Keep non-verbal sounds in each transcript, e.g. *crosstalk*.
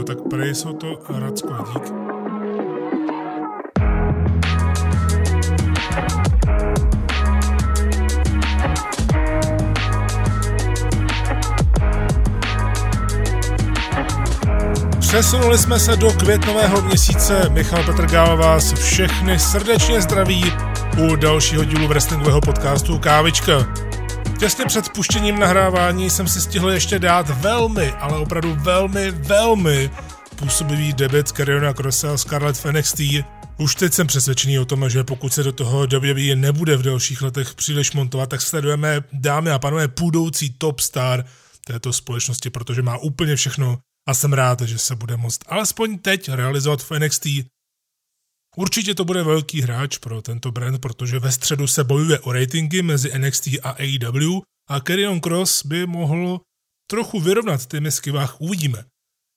Jo, tak prej jsou to Radsko a dík. Přesunuli jsme se do květnového měsíce. Michal Petrgál vás všechny srdečně zdraví u dalšího dílu wrestlingového podcastu Kávička. Těsně před spuštěním nahrávání jsem si stihl ještě dát velmi, ale opravdu velmi, velmi působivý debit Kariona Crossa a Scarlett v NXT. Už teď jsem přesvědčený o tom, že pokud se do toho WWE nebude v dalších letech příliš montovat, tak sledujeme, dámy a pánové, půdoucí top star této společnosti, protože má úplně všechno a jsem rád, že se bude moct alespoň teď realizovat v NXT. Určitě to bude velký hráč pro tento brand, protože ve středu se bojuje o ratingy mezi NXT a AEW a Karrion Cross by mohl trochu vyrovnat ty misky váh, uvidíme.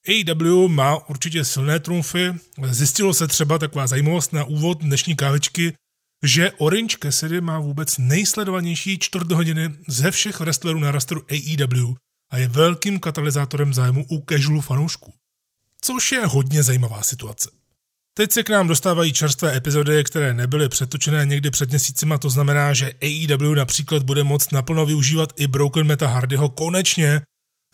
AEW má určitě silné trumfy, zjistilo se třeba taková zajímavost na úvod dnešní kávičky, že Orange Cassidy má vůbec nejsledovanější čtvrt hodiny ze všech wrestlerů na rasteru AEW a je velkým katalyzátorem zájmu u casual fanoušků. Což je hodně zajímavá situace. Teď se k nám dostávají čerstvé epizody, které nebyly přetočené někdy před měsícima, to znamená, že AEW například bude moct naplno využívat i Broken Meta Hardyho konečně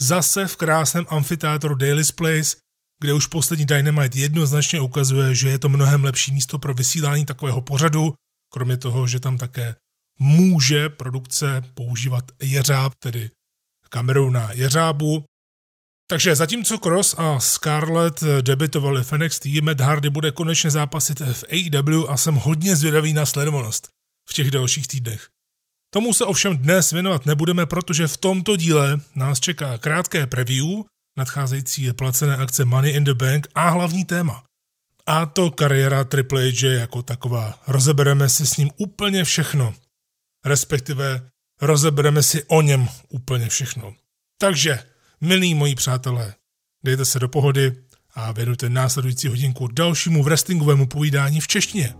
zase v krásném amfiteátru Daily's Place, kde už poslední Dynamite jednoznačně ukazuje, že je to mnohem lepší místo pro vysílání takového pořadu, kromě toho, že tam také může produkce používat jeřáb, tedy kamerou na jeřábu. Takže zatímco Cross a Scarlett debitovali v NXT, Matt Hardy bude konečně zápasit v AEW a jsem hodně zvědavý na sledovanost v těch dalších týdnech. Tomu se ovšem dnes věnovat nebudeme, protože v tomto díle nás čeká krátké preview, nadcházející placené akce Money in the Bank a hlavní téma. A to kariéra Triple H jako taková. Rozebereme si s ním úplně všechno. Respektive rozebereme si o něm úplně všechno. Takže, milí moji přátelé, dejte se do pohody a věnujte následující hodinku dalšímu wrestlingovému povídání v češtině.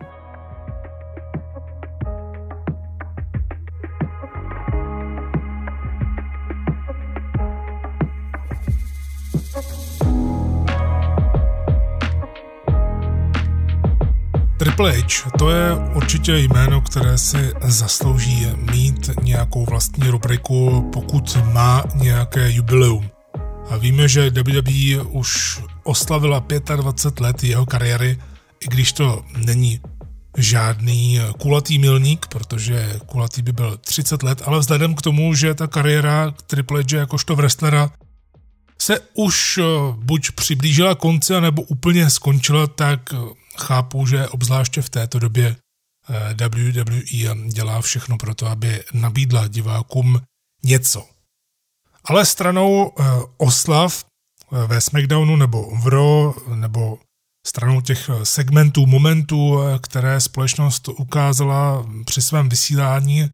Triple H, to je určitě jméno, které si zaslouží mít nějakou vlastní rubriku, pokud má nějaké jubileum. A víme, že WWE už oslavila 25 let jeho kariéry, i když to není žádný kulatý milník, protože kulatý by byl 30 let, ale vzhledem k tomu, že ta kariéra Triple H jakožto wrestlera se už buď přiblížila konci, nebo úplně skončila, tak chápu, že obzvláště v této době eh, WWE dělá všechno pro to, aby nabídla divákům něco. Ale stranou eh, oslav eh, ve SmackDownu nebo v Raw nebo stranou těch segmentů, momentů, které společnost ukázala při svém vysílání,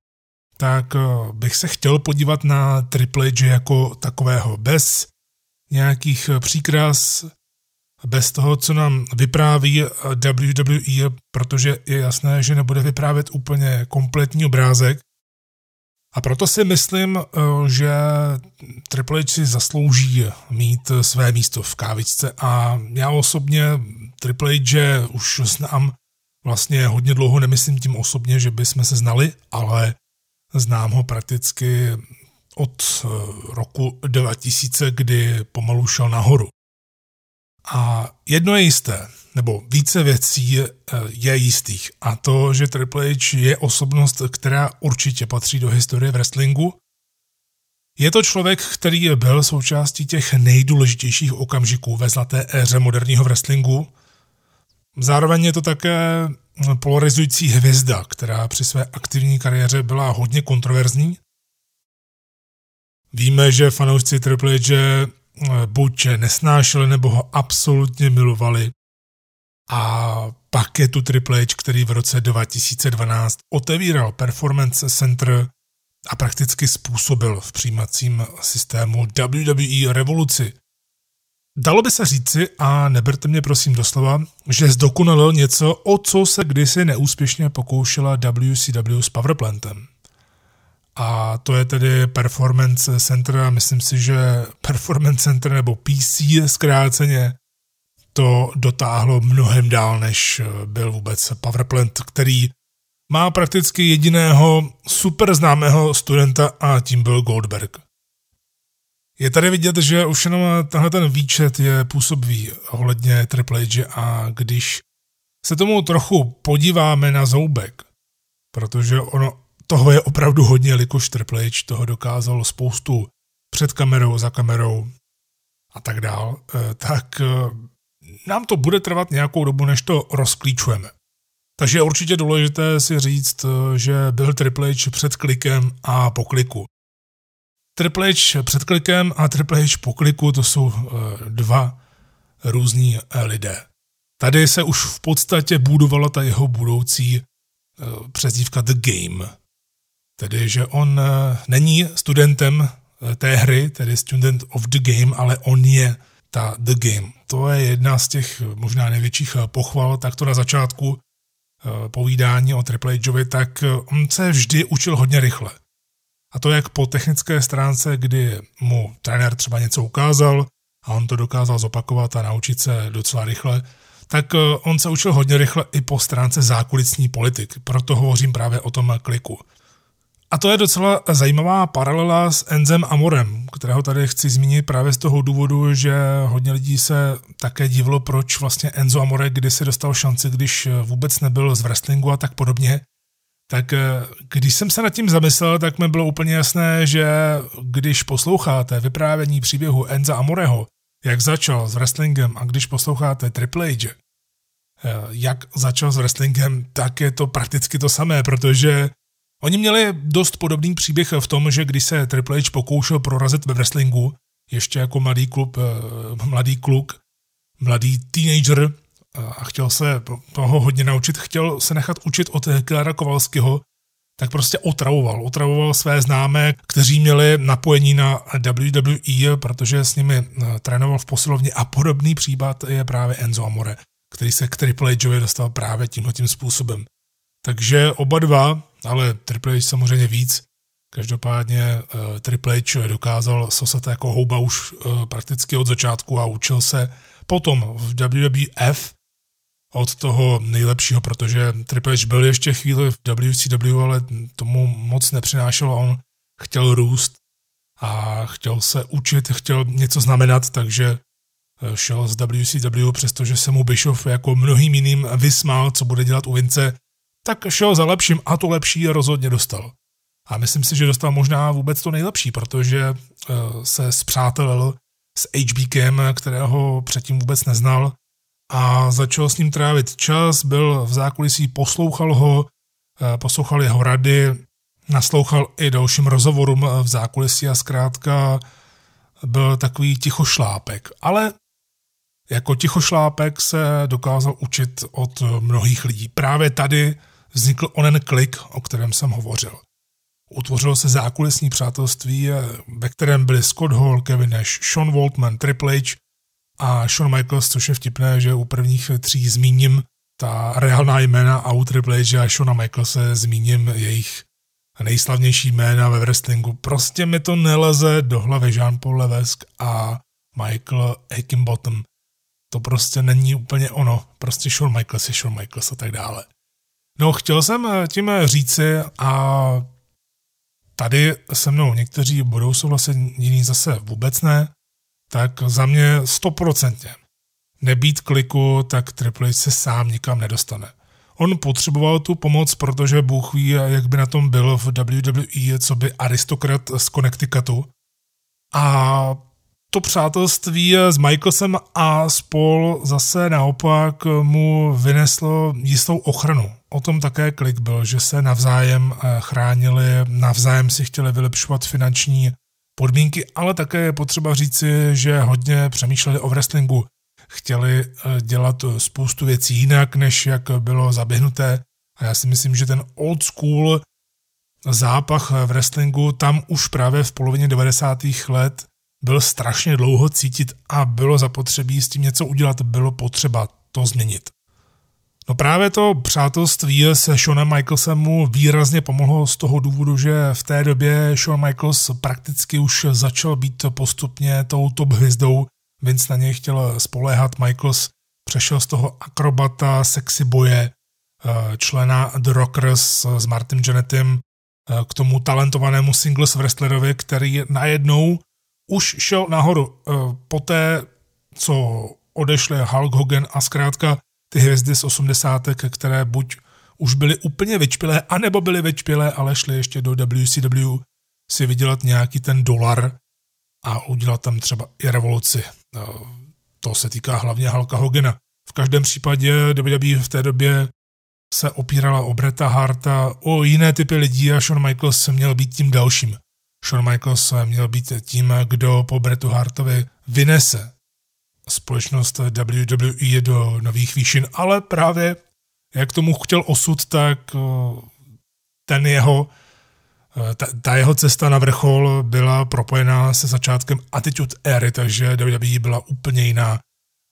tak bych se chtěl podívat na Triple H jako takového bez nějakých příkras, bez toho, co nám vypráví WWE, protože je jasné, že nebude vyprávět úplně kompletní obrázek. A proto si myslím, eh, že Triple H si zaslouží mít své místo v kávičce a já osobně Triple H už znám vlastně hodně dlouho, nemyslím tím osobně, že bychom se znali, ale znám ho prakticky od eh, roku 2000, kdy pomalu šel nahoru. A jedno je jisté, nebo více věcí je, jistých. A to, že Triple H je osobnost, která určitě patří do historie wrestlingu. Je to člověk, který byl součástí těch nejdůležitějších okamžiků ve zlaté éře moderního wrestlingu. Zároveň je to také polarizující hvězda, která při své aktivní kariéře byla hodně kontroverzní. Víme, že fanoušci Triple H buď nesnášeli, nebo ho absolutně milovali. A pak je tu Triple H, který v roce 2012 otevíral Performance Center a prakticky způsobil v přijímacím systému WWE revoluci. Dalo by se říci, a neberte mě prosím doslova, že zdokonalil něco, o co se kdysi neúspěšně pokoušela WCW s Powerplantem. A to je tedy Performance Center a myslím si, že Performance Center nebo PC zkráceně to dotáhlo mnohem dál, než byl vůbec Powerplant, který má prakticky jediného super známého studenta a tím byl Goldberg. Je tady vidět, že už jenom tenhle ten výčet je působivý ohledně Triple H a když se tomu trochu podíváme na zoubek, protože ono toho je opravdu hodně, jelikož Triple H toho dokázal spoustu před kamerou, za kamerou a tak dál, eh, tak eh, nám to bude trvat nějakou dobu, než to rozklíčujeme. Takže je určitě důležité si říct, eh, že byl Triple H před klikem a po kliku. Triple H před klikem a Triple H po kliku to jsou dva různí lidé. Tady se už v podstatě budovala ta jeho budoucí přezdívka The Game. Tedy, že on není studentem té hry, tedy Student of the Game, ale on je ta The Game. To je jedna z těch možná největších pochval, tak to na začátku eh, povídání o Triple Hovi, tak eh, on se vždy učil hodně rychle. A to jak po technické stránce, kdy mu trenér třeba něco ukázal a on to dokázal zopakovat a naučit se docela rychle, tak eh, on se učil hodně rychle i po stránce zákulisní politik. Proto hovořím právě o tom kliku. A to je docela zajímavá paralela s Enzem Amorem, kterého tady chci zmínit právě z toho důvodu, že hodně lidí se také divilo, proč vlastně Enzo Amore kdy se dostal šanci, když vůbec nebyl z wrestlingu a tak podobně. Tak eh, když jsem se nad tím zamyslel, tak mi bylo úplně jasné, že když posloucháte vyprávění příběhu Enza Amoreho, jak začal s wrestlingem a když posloucháte Triple H, eh, jak začal s wrestlingem, tak je to prakticky to samé, protože Oni měli dost podobný příběh v tom, že když se Triple H pokoušel prorazit ve wrestlingu, ještě jako mladý klub, eh, mladý kluk, mladý teenager eh, a chtěl se toho hodně naučit, chtěl se nechat učit od Klara Kovalského, tak prostě otravoval. Otravoval své známé, kteří měli napojení na WWE, protože s nimi eh, trénoval v posilovně a podobný případ je právě Enzo Amore, který se k Triple Hovi dostal právě tímhle tím způsobem. Takže oba dva ale Triple H samozřejmě víc. Každopádně uh, Triple H dokázal sosat jako houba už uh, prakticky od začátku a učil se potom v WWF od toho nejlepšího, protože Triple H byl ještě chvíli v WCW, ale tomu moc nepřinášelo. On chtěl růst a chtěl se učit, chtěl něco znamenat, takže eh, šel z WCW, přestože se mu Bischoff jako mnohým jiným vysmál, co bude dělat u Vince, tak šel za lepším a to lepší rozhodně dostal. A myslím si, že dostal možná vůbec to nejlepší, protože uh, se zpřátelil s HBKem, kterého předtím vůbec neznal a začal s ním trávit čas, byl v zákulisí, poslouchal ho, uh, poslouchal jeho rady, naslouchal i dalším rozhovorům v zákulisí a zkrátka byl takový tichošlápek. Ale jako tichošlápek se dokázal učit od mnohých lidí. Právě tady vznikl onen klik, o kterém jsem hovořil. Utvořilo se zákulisní přátelství, ve kterém byli Scott Hall, Kevin Nash, Sean Waltman, Triple H a Shawn Michaels, což je vtipné, že u prvních tří zmíním ta reálná jména a u Triple H a Shona Michaelse zmíním jejich nejslavnější jména ve wrestlingu. Prostě mi to neleze do hlavy Jean-Paul Levesque a Michael Hickenbottom. To prostě není úplně ono. Prostě Shawn Michaels je Shawn Michaels a tak dále. No, chtěl jsem eh, tím eh, říci a tady se mnou někteří budou souhlasit, jiní zase vůbec ne, tak za mě stoprocentně nebýt kliku, tak Triple H se sám nikam nedostane. On potřeboval tu pomoc, protože Bůh ví, jak by na tom byl v WWE, co by aristokrat z Connecticutu. A to přátelství s Michaelsem a spol zase naopak mu vyneslo jistou ochranu. O tom také klik byl, že se navzájem eh, chránili, navzájem si chtěli vylepšovat finanční podmínky, ale také je potřeba říci, že hodně přemýšleli o wrestlingu. Chtěli eh, dělat spoustu věcí jinak, než jak bylo zaběhnuté. A já si myslím, že ten old school zápach v wrestlingu tam už právě v polovině 90. let byl strašně dlouho cítit a bylo zapotřebí s tím něco udělat, bylo potřeba to změnit. No právě to přátelství se Seanem Michaelsem mu výrazně pomohlo z toho důvodu, že v té době Sean Michaels prakticky už začal být postupně tou top hvězdou. Vince na něj chtěl spoléhat, Michaels přešel z toho akrobata, sexy boje, člena The Rockers s Martin Janettem k tomu talentovanému singles wrestlerovi, který najednou už šel nahoru. Poté, co odešli Hulk Hogan a zkrátka ty hvězdy z 80. které buď už byly úplně vyčpilé, anebo byly vyčpilé, ale šly ještě do WCW si vydělat nějaký ten dolar a udělat tam třeba i revoluci. No, to se týká hlavně Halka Hogena. V každém případě WWE v té době se opírala o Breta Harta, o jiné typy lidí a Shawn Michaels měl být tím dalším. Shawn Michaels měl být tím, kdo po Bretu Hartovi vynese společnost WWE do nových výšin, ale právě jak tomu chtěl osud, tak ten jeho, ta, ta jeho cesta na vrchol byla propojená se začátkem attitude éry, takže WWE byla úplně jiná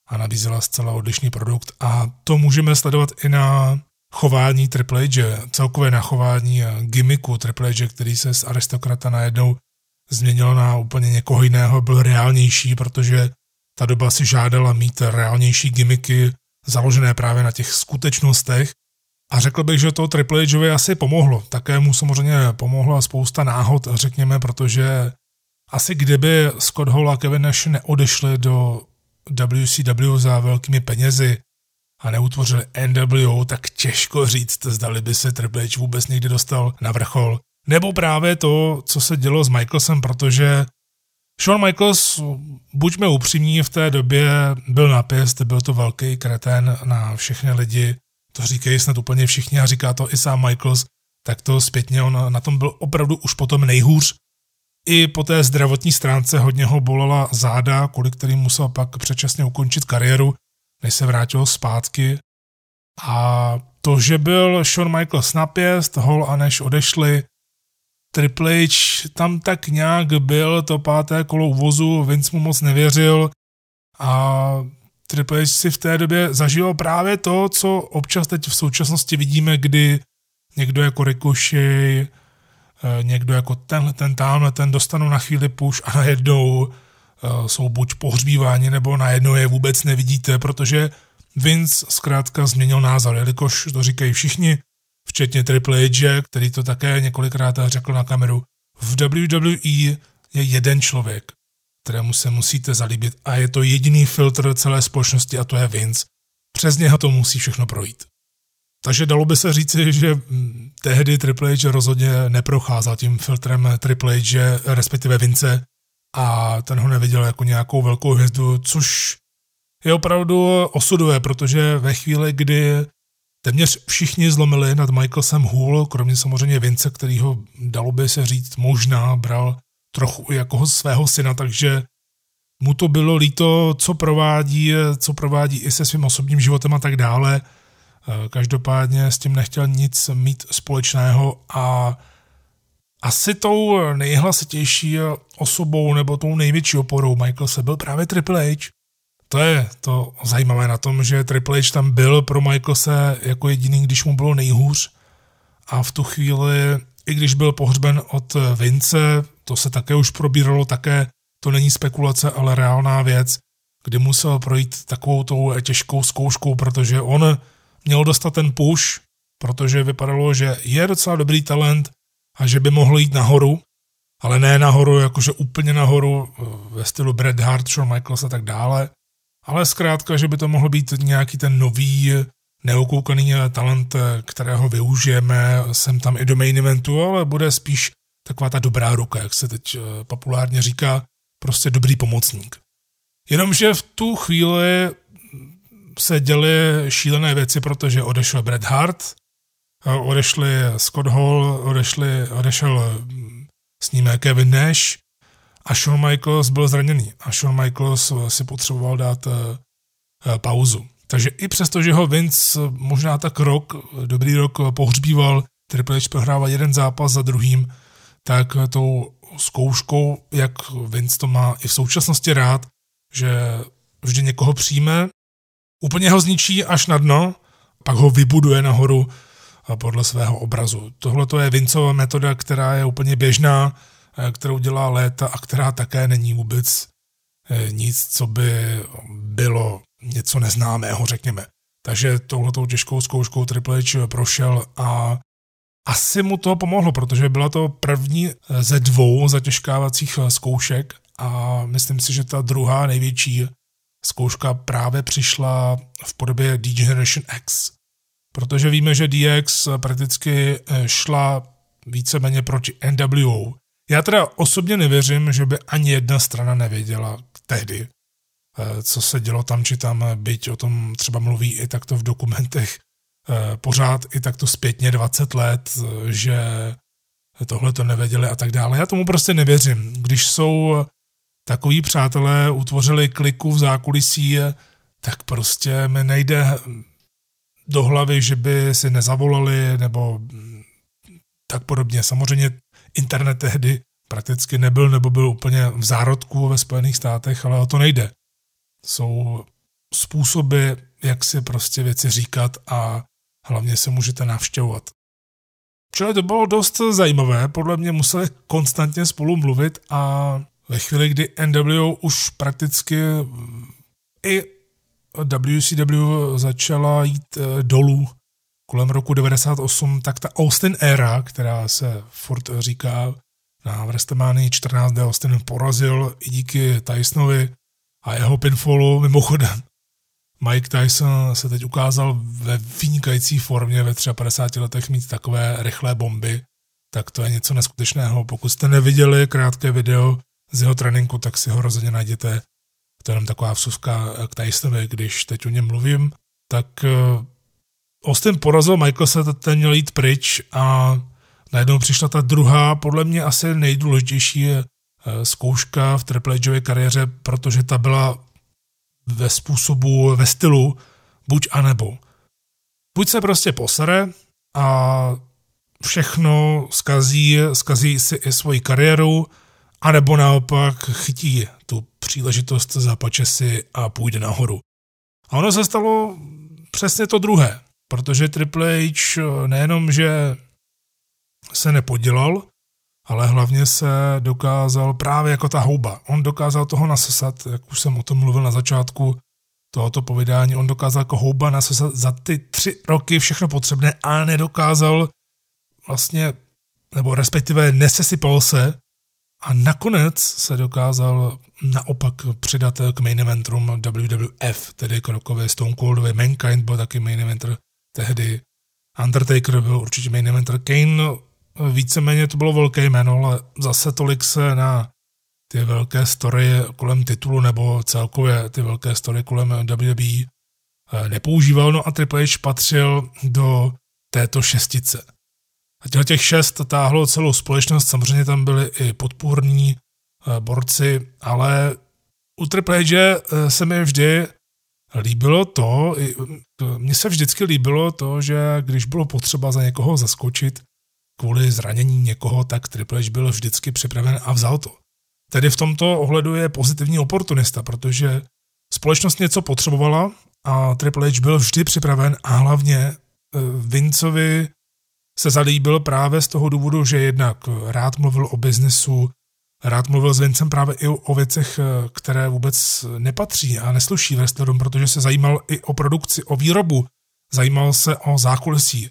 a nabízela zcela odlišný produkt. A to můžeme sledovat i na chování Triple H, celkové na chování gimmicku Triple H, který se z aristokrata najednou změnil na úplně někoho jiného, byl reálnější, protože ta doba si žádala mít reálnější gimmicky, založené právě na těch skutečnostech. A řekl bych, že to Triple Hovi asi pomohlo. Také mu samozřejmě pomohla spousta náhod, řekněme, protože asi kdyby Scott Hall a Kevin Nash neodešli do WCW za velkými penězi a neutvořili NWO, tak těžko říct, zdali by se Triple H vůbec někdy dostal na vrchol. Nebo právě to, co se dělo s Michaelsem, protože Shawn Michaels, buďme upřímní, v té době byl napěst, byl to velký kretén na všechny lidi, to říkají snad úplně všichni a říká to i sám Michaels, tak to zpětně on na tom byl opravdu už potom nejhůř. I po té zdravotní stránce hodně ho bolela záda, kvůli kterým musel pak předčasně ukončit kariéru, než se vrátil zpátky. A to, že byl Shawn Michaels napěst, Hall a Nash odešli, Triple H tam tak nějak byl, to páté kolo uvozu, Vince mu moc nevěřil a Triple H si v té době zažil právě to, co občas teď v současnosti vidíme, kdy někdo jako Ricochet, eh, někdo jako tenhle, ten tamhle, ten dostanou na chvíli push a najednou eh, jsou buď pohřbíváni, nebo najednou je vůbec nevidíte, protože Vince zkrátka změnil názor, jelikož to říkají všichni, včetně Triple H, který to také několikrát řekl na kameru. V WWE je jeden člověk, kterému se musíte zalíbit a je to jediný filtr celé společnosti a to je Vince. Přes něho to musí všechno projít. Takže dalo by se říci, že mm, tehdy Triple H rozhodně neprocházel tím filtrem Triple H, respektive Vince, a ten ho neviděl jako nějakou velkou hvězdu, což je opravdu osudové, protože ve chvíli, kdy Téměř všichni zlomili nad Michaelsem Hull, kromě samozřejmě Vince, který ho, dalo by se říct, možná bral trochu jako svého syna, takže mu to bylo líto, co provádí, co provádí i se svým osobním životem a tak dále. Každopádně s tím nechtěl nic mít společného a asi tou nejhlasitější osobou nebo tou největší oporou Michael se byl právě Triple H, to je to zajímavé na tom, že Triple H tam byl pro Michaelse jako jediný, když mu bylo nejhůř. A v tu chvíli, i když byl pohřben od Vince, to se také už probíralo, také to není spekulace, ale reálná věc, kdy musel projít takovou tou těžkou zkouškou, protože on měl dostat ten push, protože vypadalo, že je docela dobrý talent a že by mohl jít nahoru, ale ne nahoru, jakože úplně nahoru ve stylu Bret Hart, Shawn Michaels a tak dále, ale zkrátka, že by to mohl být nějaký ten nový neokoukaný talent, kterého využijeme sem tam i do main eventu, ale bude spíš taková ta dobrá ruka, jak se teď eh, populárně říká, prostě dobrý pomocník. Jenomže v tu chvíli se děly šílené věci, protože odešel Bret Hart, odešli Scott Hall, odešli, odešel hm, s ním Kevin Nash, a Shawn Michaels byl zraněný a Shawn Michaels eh, si potřeboval dát uh, pauzu. Takže i přesto, že ho Vince možná tak rok, dobrý rok pohřbíval, Triple H prohrával jeden zápas za druhým, tak tou zkouškou, jak Vince to má i v současnosti rád, že vždy někoho přijme, úplně ho zničí až na dno, pak ho vybuduje nahoru podle svého obrazu. Tohle to je Vincova metoda, která je úplně běžná, Eh, kterou dělá léta a která také není vůbec eh, nic, co by bylo něco neznámého, řekněme. Takže touhletou těžkou zkouškou Triple H prošel a asi mu to pomohlo, protože byla to první ze dvou zatěžkávacích zkoušek a myslím si, že ta druhá největší zkouška právě přišla v podobě D-Generation X. Protože víme, že DX prakticky šla víceméně proti NWO. Já teda osobně nevěřím, že by ani jedna strana nevěděla tehdy, eh, co se dělo tam či tam, byť o tom třeba mluví i takto v dokumentech eh, pořád i takto zpětně 20 let, eh, že tohle to nevěděli a tak dále. Já tomu prostě nevěřím. Když jsou takový přátelé utvořili kliku v zákulisí, tak prostě mi nejde do hlavy, že by si nezavolali nebo tak podobně. Samozřejmě internet tehdy prakticky nebyl nebo byl úplně v zárodku ve Spojených státech, ale o to nejde. Jsou způsoby, jak si prostě věci říkat a hlavně se můžete navštěvovat. Čili to bylo dost zajímavé, podle mě museli konstantně spolu mluvit a ve chvíli, kdy NWO už prakticky i WCW začala jít eh, dolů kolem roku 98, tak ta Austin era, která se furt říká na WrestleMania 14, kde Austin porazil i díky Tysonovi a jeho pinfallu. Mimochodem, Mike Tyson se teď ukázal ve vynikající formě ve 53 letech mít takové rychlé bomby, tak to je něco neskutečného. Pokud jste neviděli krátké video z jeho tréninku, tak si ho rozhodně najděte. To je jenom taková vsuvka k Tysonovi, když teď o něm mluvím. Tak eh, Austin porazil Michael ten měl jít pryč a najednou přišla ta druhá, podle mě asi nejdůležitější eh, zkouška v Triple Hové kariéře, protože ta byla ve způsobu, ve stylu buď a nebo. Buď se prostě posere a všechno skazí, skazí si i svoji kariéru, anebo naopak chytí tu příležitost, zapače si a půjde nahoru. A ono se stalo přesně to druhé protože Triple H eh, nejenom, že se nepodělal, ale hlavně se dokázal právě jako ta houba. On dokázal toho nasesat, jak už jsem o tom mluvil na začátku tohoto povídání, on dokázal jako houba nasesat za ty tři roky všechno potřebné a nedokázal vlastně, nebo respektive nesesypal se a nakonec se dokázal naopak přidat k main eventům WWF, tedy krokově Stone Coldovi, Mankind byl taky main eventer tehdy. Undertaker byl určitě main eventer. Kane víceméně to bylo velké jméno, ale zase tolik se na ty velké story kolem titulu nebo celkově ty velké story kolem WWE eh, nepoužíval. No a Triple H patřil do této šestice. A těch šest táhlo celou společnost, samozřejmě tam byli i podpůrní eh, borci, ale u Triple H eh, se mi vždy líbilo to, mně se vždycky líbilo to, že když bylo potřeba za někoho zaskočit kvůli zranění někoho, tak Triple H byl vždycky připraven a vzal to. Tedy v tomto ohledu je pozitivní oportunista, protože společnost něco potřebovala a Triple H byl vždy připraven a hlavně eh, Vincovi se zalíbil právě z toho důvodu, že jednak rád mluvil o biznesu, rád mluvil s Vincem právě i o věcech, eh, které vůbec nepatří a nesluší wrestlerům, protože se zajímal i o produkci, o výrobu, zajímal se o zákulisí.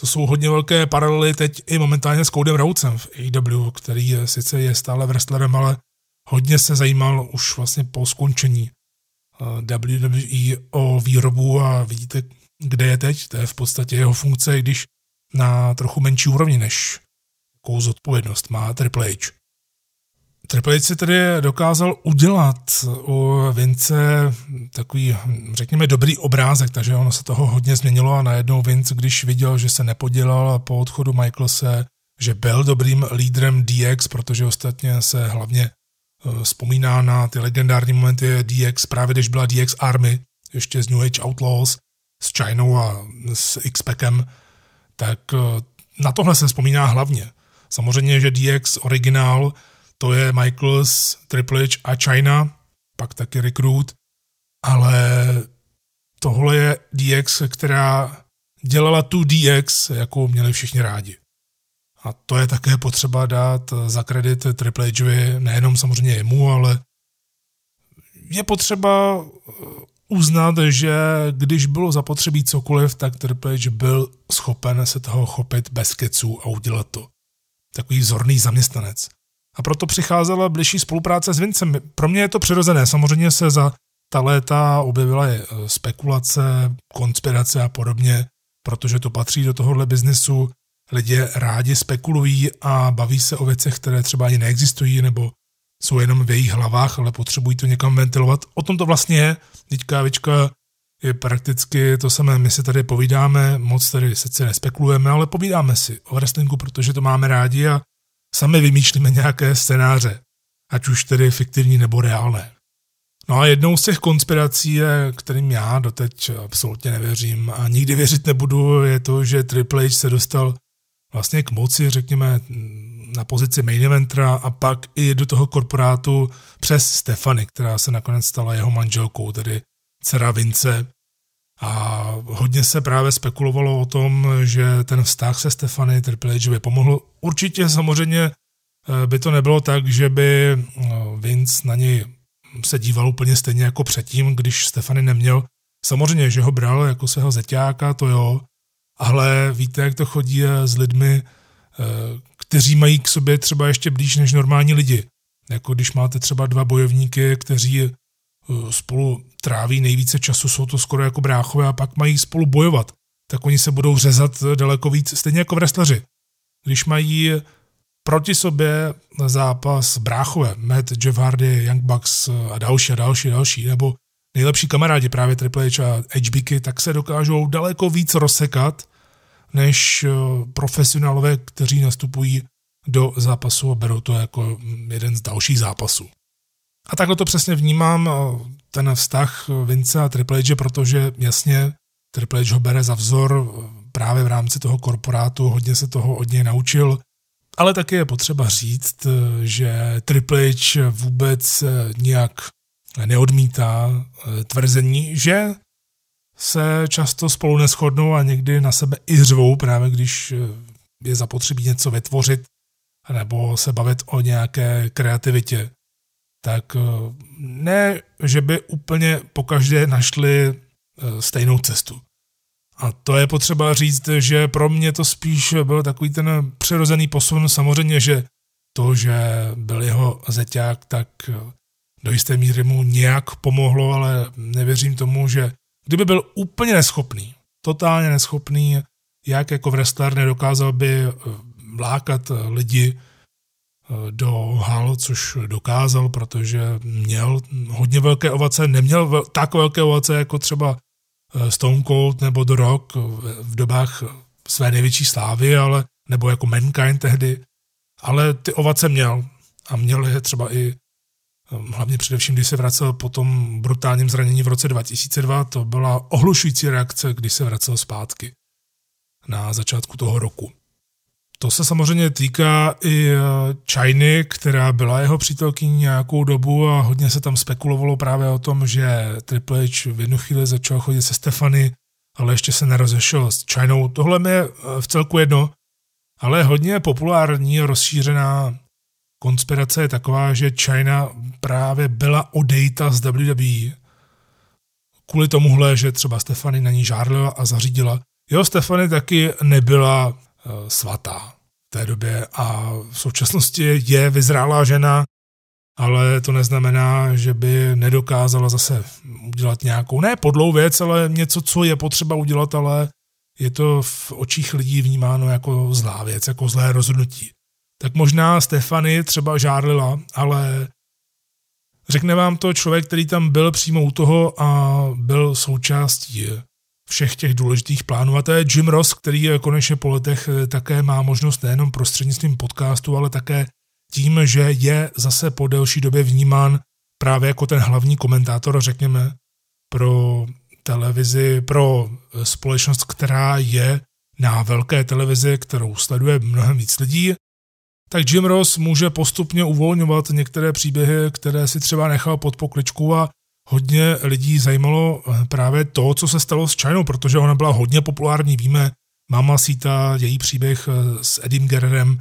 To jsou hodně velké paralely teď i momentálně s Codem Rhodes v AEW, který je, sice je stále wrestlerem, ale hodně se zajímal už vlastně po skončení eh, WWE o výrobu a vidíte, kde je teď. To je v podstatě jeho funkce, když na trochu menší úrovni než jakou má Triple H. Triple H si tedy dokázal udělat u Vince takový, řekněme, dobrý obrázek, takže ono se toho hodně změnilo a najednou Vince, když viděl, že se nepodělal po odchodu Michaelse, že byl dobrým lídrem DX, protože ostatně se hlavně eh, vzpomíná na ty legendární momenty DX, právě když byla DX Army, ještě z New Age Outlaws, s Chinou a s X-Packem, tak eh, na tohle se vzpomíná hlavně. Samozřejmě, že DX originál to je Michaels, Triple H a China, pak taky Recruit, ale tohle je DX, která dělala tu DX, jakou měli všichni rádi. A to je také potřeba dát za kredit Triple Hovi, nejenom samozřejmě jemu, ale je potřeba uznat, že když bylo zapotřebí cokoliv, tak Triple H byl schopen se toho chopit bez keců a udělat to. Takový vzorný zaměstnanec. A proto přicházela bližší spolupráce s Vincem. Pro mě je to přirozené. Samozřejmě se za ta léta objevila je spekulace, konspirace a podobně, protože to patří do tohohle biznesu. Lidé rádi spekulují a baví se o věcech, které třeba ani neexistují nebo jsou jenom v jejich hlavách, ale potřebují to někam ventilovat. O tom to vlastně je. Teď kávička je prakticky to samé. My si tady povídáme, moc tady sice nespekulujeme, ale povídáme si o wrestlingu, protože to máme rádi a sami vymýšlíme nějaké scénáře, ať už tedy fiktivní nebo reálné. No a jednou z těch konspirací, kterým já doteď absolutně nevěřím a nikdy věřit nebudu, je to, že Triple H se dostal vlastně k moci, řekněme, na pozici main eventera a pak i do toho korporátu přes Stefany, která se nakonec stala jeho manželkou, tedy dcera Vince. A hodně se právě spekulovalo o tom, že ten vztah se Stefany Triple H by pomohl. Určitě samozřejmě eh, by to nebylo tak, že by eh, Vince na něj se díval úplně stejně jako předtím, když Stefany neměl. Samozřejmě, že ho bral jako svého zeťáka, to jo, ale víte, jak to chodí eh, s lidmi, kteří mají k sobě třeba ještě blíž než normální lidi. Jako když máte třeba dva bojovníky, kteří spolu tráví nejvíce času, jsou to skoro jako bráchové a pak mají spolu bojovat, tak oni se budou řezat daleko víc, stejně jako wrestleri. Když mají proti sobě zápas bráchové, Matt, Jeff Hardy, Young Bucks a další a další a další, nebo nejlepší kamarádi právě Triple H a HBK, tak se dokážou daleko víc rozsekat, než profesionálové, kteří nastupují do zápasu a berou to jako jeden z dalších zápasů. A takhle to přesně vnímám, ten vztah Vince a Triple H, protože jasně Triple H ho bere za vzor právě v rámci toho korporátu, hodně se toho od něj naučil, ale taky je potřeba říct, že Triple H vůbec nějak neodmítá tvrzení, že se často spolu neschodnou a někdy na sebe i řvou, právě když je zapotřebí něco vytvořit nebo se bavit o nějaké kreativitě tak eh, ne, že by úplně pokaždé našli eh, stejnou cestu. A to je potřeba říct, že pro mě to spíš byl takový ten přirozený posun. Samozřejmě, že to, že byl jeho zeťák, tak eh, do jisté míry mu nějak pomohlo, ale nevěřím tomu, že kdyby byl úplně neschopný, totálně neschopný, jak jako wrestler nedokázal by lákat lidi do hal, což dokázal, protože měl hodně velké ovace, neměl tak velké ovace jako třeba eh, Stone Cold nebo The Rock v dobách své největší slávy, ale, nebo jako Mankind tehdy, ale ty ovace měl a měl je třeba i eh, hlavně především, když se vracel po tom brutálním zranění v roce 2002, to byla ohlušující reakce, když se vracel zpátky na začátku toho roku. To se samozřejmě týká i eh, Chiny, která byla jeho přítelkyní nějakou dobu a hodně se tam spekulovalo právě o tom, že Triple H v jednu chvíli začal chodit se Stefany, ale ještě se nerozešel s Chinou. Tohle mi je eh, v celku jedno, ale hodně populární a rozšířená konspirace je taková, že China právě byla odejta z WWE kvůli tomuhle, že třeba Stefany na ní žárlila a zařídila. Jo, Stefany taky nebyla svatá v té době a v současnosti je vyzrálá žena, ale to neznamená, že by nedokázala zase udělat nějakou, ne podlou věc, ale něco, co je potřeba udělat, ale je to v očích lidí vnímáno jako zlá věc, jako zlé rozhodnutí. Tak možná Stefany třeba žárlila, ale řekne vám to člověk, který tam byl přímo u toho a byl součástí všech těch důležitých plánů. A to je Jim Ross, který konečně po letech eh, také má možnost nejenom prostřednictvím podcastu, ale také tím, že je zase po delší době vnímán právě jako ten hlavní komentátor, řekněme, pro televizi, pro eh, společnost, která je na velké televizi, kterou sleduje mnohem víc lidí, tak Jim Ross může postupně uvolňovat některé příběhy, které si třeba nechal pod pokličku a hodně lidí zajímalo eh, právě to, co se stalo s Chinou, protože ona byla hodně populární, víme, Mama Sita, její příběh eh, s Edim Gerrem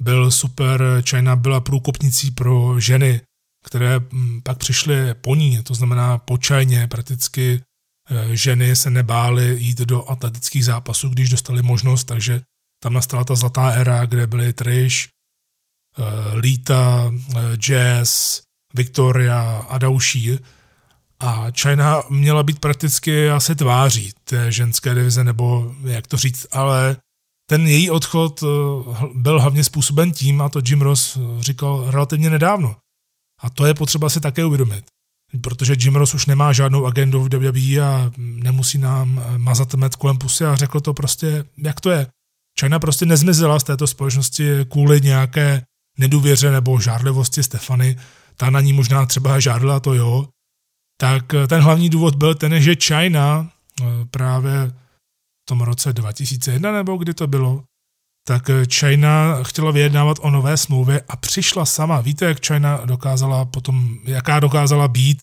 byl super, China byla průkopnicí pro ženy, které hm, pak přišly po ní, to znamená počajně, prakticky eh, ženy se nebály jít do atletických zápasů, když dostali možnost, takže tam nastala ta zlatá éra, kde byly Trish, Lita, Jazz, Victoria a další. A China měla být prakticky asi tváří té ženské divize, nebo jak to říct, ale ten její odchod eh, byl hlavně způsoben tím, a to Jim Ross říkal relativně nedávno. A to je potřeba si také uvědomit. Protože Jim Ross už nemá žádnou agendu v WWE a nemusí nám mazat met kolem pusy a řekl to prostě, jak to je. China prostě nezmizela z této společnosti kvůli nějaké nedůvěře nebo žárlivosti Stefany. Ta na ní možná třeba žádla, to jo. Tak ten hlavní důvod byl ten, že China eh, právě tom roce 2001 nebo kdy to bylo, tak China chtěla vyjednávat o nové smlouvě a přišla sama. Víte, jak China dokázala potom, jaká dokázala být,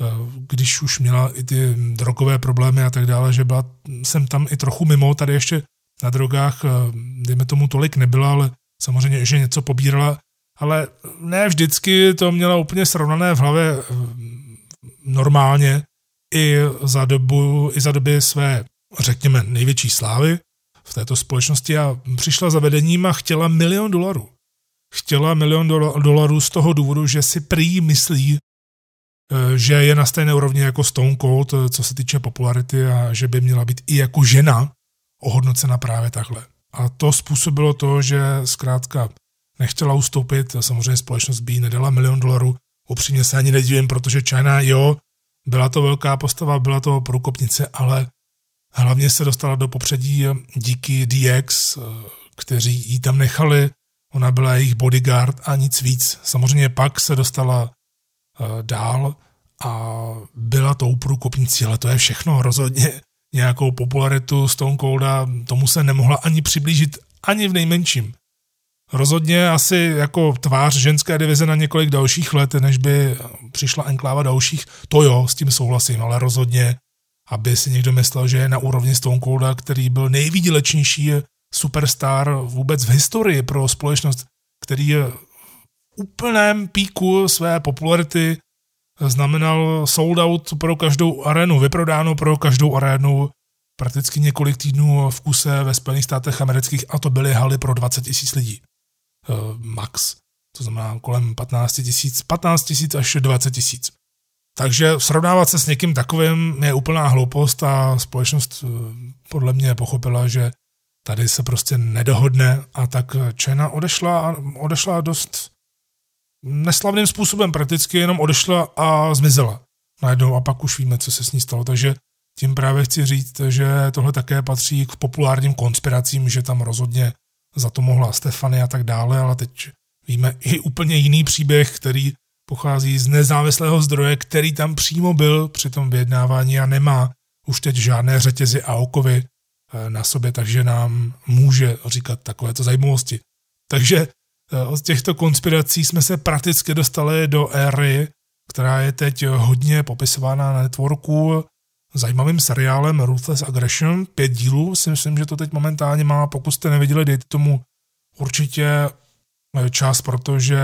eh, když už měla i ty drogové problémy a tak dále, že byla jsem tam i trochu mimo, tady ještě na drogách, eh, dejme tomu tolik nebyla, ale samozřejmě, že něco pobírala, ale ne vždycky to měla úplně srovnané v hlavě eh, normálně i za dobu, i za doby své řekněme, největší slávy v této společnosti a přišla za vedením a chtěla milion dolarů. Chtěla milion dolarů z toho důvodu, že si prý myslí, eh, že je na stejné úrovni jako Stone Cold, eh, co se týče popularity a že by měla být i jako žena ohodnocena právě takhle. A to způsobilo to, že zkrátka nechtěla ustoupit, samozřejmě společnost by jí nedala milion dolarů, upřímně se ani nedivím, protože China, jo, byla to velká postava, byla to průkopnice, ale Hlavně se dostala do popředí díky DX, kteří ji tam nechali. Ona byla jejich bodyguard a nic víc. Samozřejmě pak se dostala eh, dál a byla tou průkopnicí, ale to je všechno. Rozhodně nějakou popularitu Stone Colda tomu se nemohla ani přiblížit, ani v nejmenším. Rozhodně asi jako tvář ženské divize na několik dalších let, než by přišla enkláva dalších, to jo, s tím souhlasím, ale rozhodně aby si někdo myslel, že je na úrovni Stone Colda, který byl nejvýdělečnější superstar vůbec v historii pro společnost, který je v úplném píku své popularity znamenal sold out pro každou arénu, vyprodáno pro každou arénu prakticky několik týdnů v kuse ve Spojených státech amerických a to byly haly pro 20 tisíc lidí. Eh, max. To znamená kolem 15 tisíc, 15 tisíc až 20 tisíc. Takže srovnávat se s někým takovým je úplná hloupost a společnost eh, podle mě pochopila, že tady se prostě nedohodne a tak Čena odešla a odešla dost neslavným způsobem, prakticky jenom odešla a zmizela najednou a pak už víme, co se s ní stalo, takže tím právě chci říct, že tohle také patří k populárním konspiracím, že tam rozhodně za to mohla Stefany a tak dále, ale teď víme i úplně jiný příběh, který pochází z nezávislého zdroje, který tam přímo byl při tom vyjednávání a nemá už teď žádné řetězy a okovy eh, na sobě, takže nám může říkat takovéto zajímavosti. Takže eh, od těchto konspirací jsme se prakticky dostali do éry, která je teď hodně popisována na networku zajímavým seriálem Ruthless Aggression. Pět dílů si myslím, že to teď momentálně má. Pokud jste neviděli, dejte tomu určitě eh, čas, protože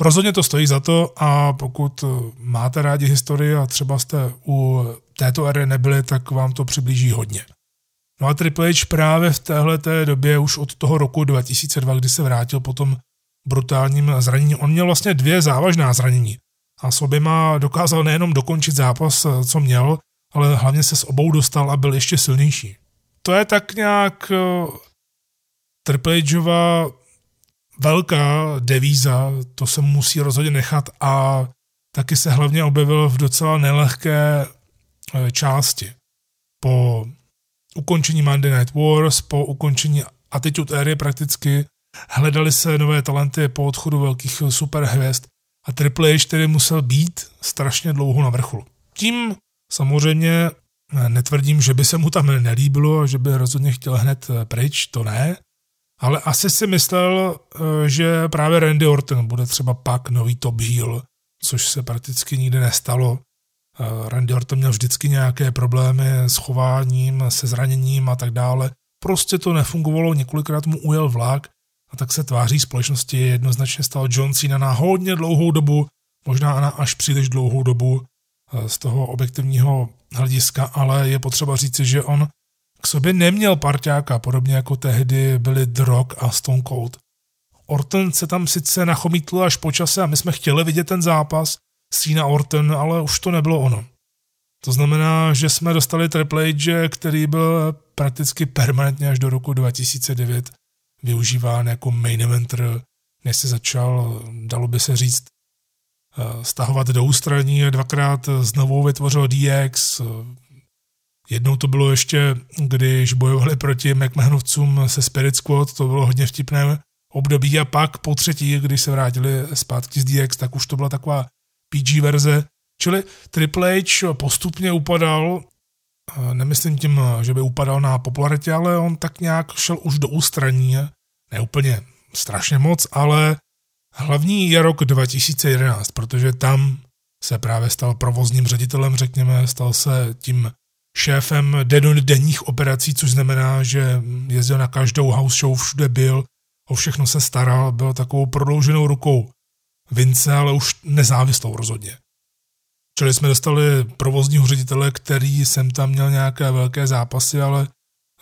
Rozhodně to stojí za to a pokud máte rádi historii a třeba jste u této éry nebyli, tak vám to přiblíží hodně. No a Triple H právě v téhle době už od toho roku 2002, kdy se vrátil po tom brutálním zranění, on měl vlastně dvě závažná zranění a s oběma dokázal nejenom dokončit zápas, co měl, ale hlavně se s obou dostal a byl ještě silnější. To je tak nějak eh, Triple velká devíza, to se musí rozhodně nechat a taky se hlavně objevil v docela nelehké eh, části. Po ukončení Monday Night Wars, po ukončení Attitude Era prakticky hledali se nové talenty po odchodu velkých superhvězd a Triple H tedy musel být strašně dlouho na vrcholu. Tím samozřejmě eh, netvrdím, že by se mu tam nelíbilo, že by rozhodně chtěl hned eh, pryč, to ne, ale asi si myslel, eh, že právě Randy Orton bude třeba pak nový top heel, což se prakticky nikdy nestalo. Randy Orton měl vždycky nějaké problémy s chováním, se zraněním a tak dále. Prostě to nefungovalo, několikrát mu ujel vlak a tak se tváří společnosti jednoznačně stal John Cena na hodně dlouhou dobu, možná na až příliš dlouhou dobu eh, z toho objektivního hlediska, ale je potřeba říci, že on k sobě neměl parťáka, podobně jako tehdy byli Drog a Stone Cold. Orton se tam sice nachomítl až po čase a my jsme chtěli vidět ten zápas Cena Orton, ale už to nebylo ono. To znamená, že jsme dostali Triple H, který byl prakticky permanentně až do roku 2009 využíván jako main eventer, než se začal, dalo by se říct, eh, stahovat do ústraní, dvakrát znovu vytvořil DX, jednou to bylo ještě, když bojovali proti McMahonovcům se Spirit Squad, to bylo hodně vtipné období. A pak po třetí, když se vrátili zpátky z DX, tak už to byla taková PG verze, čili Triple H postupně upadal, nemyslím tím, že by upadal na popularitě, ale on tak nějak šel už do ústraní, ne úplně strašně moc, ale hlavní je rok 2011, protože tam se právě stal provozním ředitelem, řekněme, stal se tím šéfem denních operací, což znamená, že jezdil na každou house show, všude byl, o všechno se staral, byl takovou prodlouženou rukou Vince, ale už nezávislou rozhodně. Čili jsme dostali provozního ředitele, který jsem tam měl nějaké velké zápasy, ale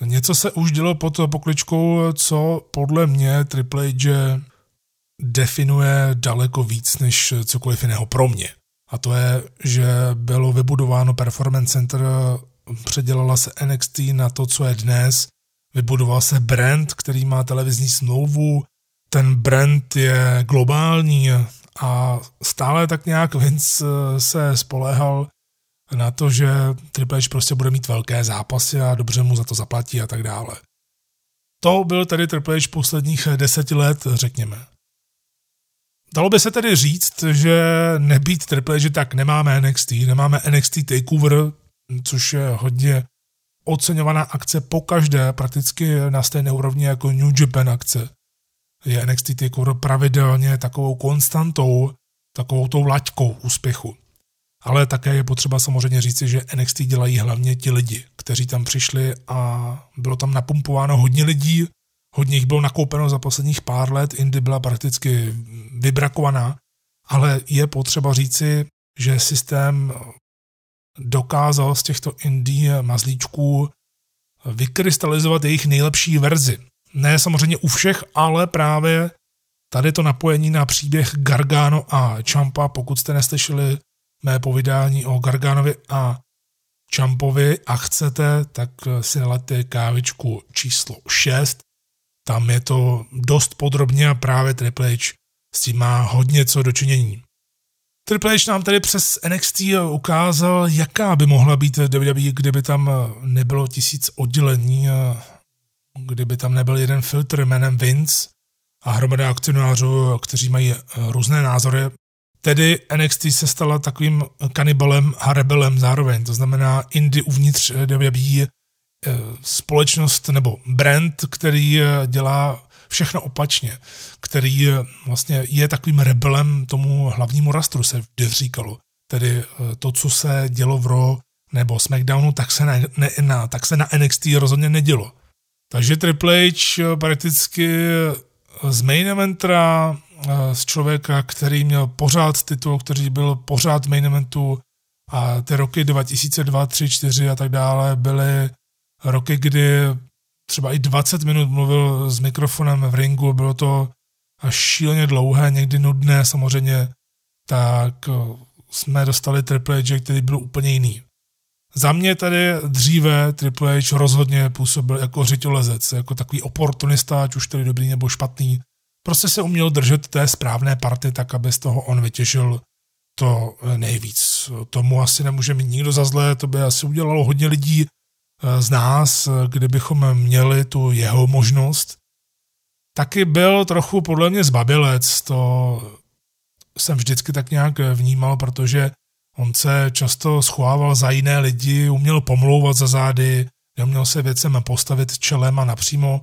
něco se už dělo pod pokličkou, co podle mě Triple H definuje daleko víc než cokoliv jiného pro mě. A to je, že bylo vybudováno Performance Center, předělala se NXT na to, co je dnes, vybudoval se brand, který má televizní smlouvu, ten brand je globální a stále tak nějak Vince eh, se spoléhal na to, že Triple H prostě bude mít velké zápasy a dobře mu za to zaplatí a tak dále. To byl tedy Triple H posledních deseti let, řekněme. Dalo by se tedy říct, že nebýt Triple H, tak nemáme NXT, nemáme NXT TakeOver, což je hodně oceňovaná akce po každé, prakticky na stejné úrovni jako New Japan akce. Je NXT TakeOver pravidelně takovou konstantou, takovou tou laťkou úspěchu. Ale také je potřeba samozřejmě říci, že NXT dělají hlavně ti lidi, kteří tam přišli a bylo tam napumpováno hodně lidí, hodně jich bylo nakoupeno za posledních pár let, Indy byla prakticky vybrakovaná, ale je potřeba říci, že systém dokázal z těchto indie mazlíčků vykrystalizovat jejich nejlepší verzi. Ne samozřejmě u všech, ale právě tady to napojení na příběh Gargano a Champa, pokud jste neslyšeli mé povídání o Garganovi a Champovi a chcete, tak si nalete kávičku číslo 6. Tam je to dost podrobně a právě Triple H s tím má hodně co dočinění. Triple H nám tady přes NXT ukázal, jaká by mohla být WWE, kdyby tam nebylo tisíc oddělení, kdyby tam nebyl jeden filtr jménem Vince a hromada akcionářů, kteří mají různé názory. Tedy NXT se stala takovým kanibalem a rebelem zároveň, to znamená Indy uvnitř WWE, společnost nebo brand, který dělá všechno opačně, který vlastně je takovým rebelem tomu hlavnímu rastru, se vždy říkalo. Tedy eh, to, co se dělo v Raw nebo SmackDownu, tak se na, ne, na, tak se na NXT rozhodně nedělo. Takže Triple H eh, prakticky eh, z main eventera, z člověka, který měl pořád titul, který byl pořád main eventu a ty roky 2002, 3, 4 a tak dále byly roky, kdy třeba i 20 minut mluvil s mikrofonem v ringu, bylo to šíleně dlouhé, někdy nudné samozřejmě, tak eh, jsme dostali Triple H, který byl úplně jiný. Za mě tady dříve Triple H rozhodně působil jako řiťolezec, jako takový oportunista, ať už tedy dobrý nebo špatný. Prostě se uměl držet té správné party tak, aby z toho on vytěžil to nejvíc. Tomu asi nemůže mít nikdo za zlé, to by asi udělalo hodně lidí z nás, kdybychom měli tu jeho možnost, taky byl trochu podle mě zbabilec, to jsem vždycky tak nějak vnímal, protože on se často schovával za jiné lidi, uměl pomlouvat za zády, neuměl se věcem postavit čelem a napřímo.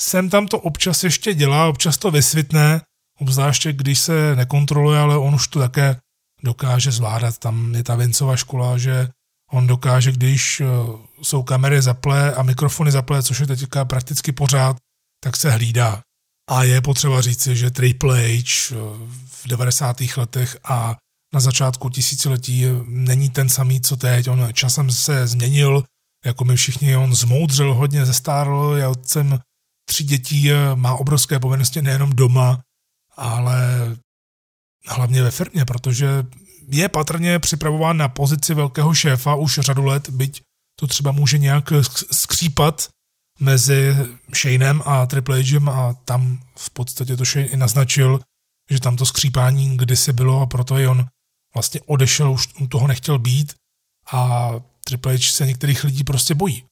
Sem tam to občas ještě dělá, občas to vysvětne, obzvláště když se nekontroluje, ale on už to také dokáže zvládat. Tam je ta Vincova škola, že On dokáže, když eh, jsou kamery zaplé a mikrofony zaplé, což je teďka prakticky pořád, tak se hlídá. A je potřeba říci, že Triple H v 90. letech a na začátku tisíciletí není ten samý, co teď. On časem se změnil, jako my všichni, on zmoudřil hodně, zestárl, je otcem tři dětí, má obrovské povinnosti nejenom doma, ale hlavně ve firmě, protože je patrně připravován na pozici velkého šéfa už řadu let, byť to třeba může nějak skřípat mezi Shaneem a Triple Hem a tam v podstatě to Shane i naznačil, že tam to skřípání kdysi bylo a proto i on vlastně odešel, už toho nechtěl být a Triple H se některých lidí prostě bojí.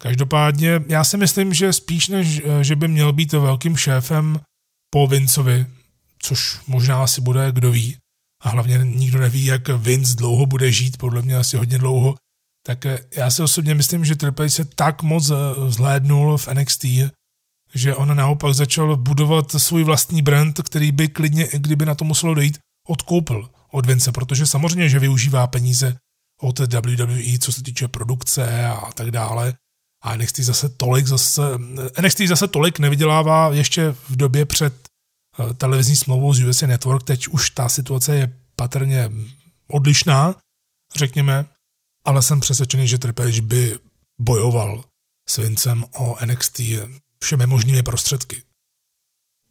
Každopádně já si myslím, že spíš než, že by měl být velkým šéfem po Vincovi, což možná asi bude, kdo ví, a hlavně nikdo neví, jak Vince dlouho bude žít, podle mě asi hodně dlouho, tak já si osobně myslím, že Triple H se tak moc zhlédnul v NXT, že on naopak začal budovat svůj vlastní brand, který by klidně, kdyby na to muselo dojít, odkoupil od Vince, protože samozřejmě, že využívá peníze od WWE, co se týče produkce a tak dále. A NXT zase tolik zase, NXT zase tolik nevydělává ještě v době před eh, televizní smlouvou z USA Network, teď už ta situace je patrně odlišná, řekněme, ale jsem přesvědčený, že Triple H by bojoval s Vincem o NXT všemi možnými prostředky.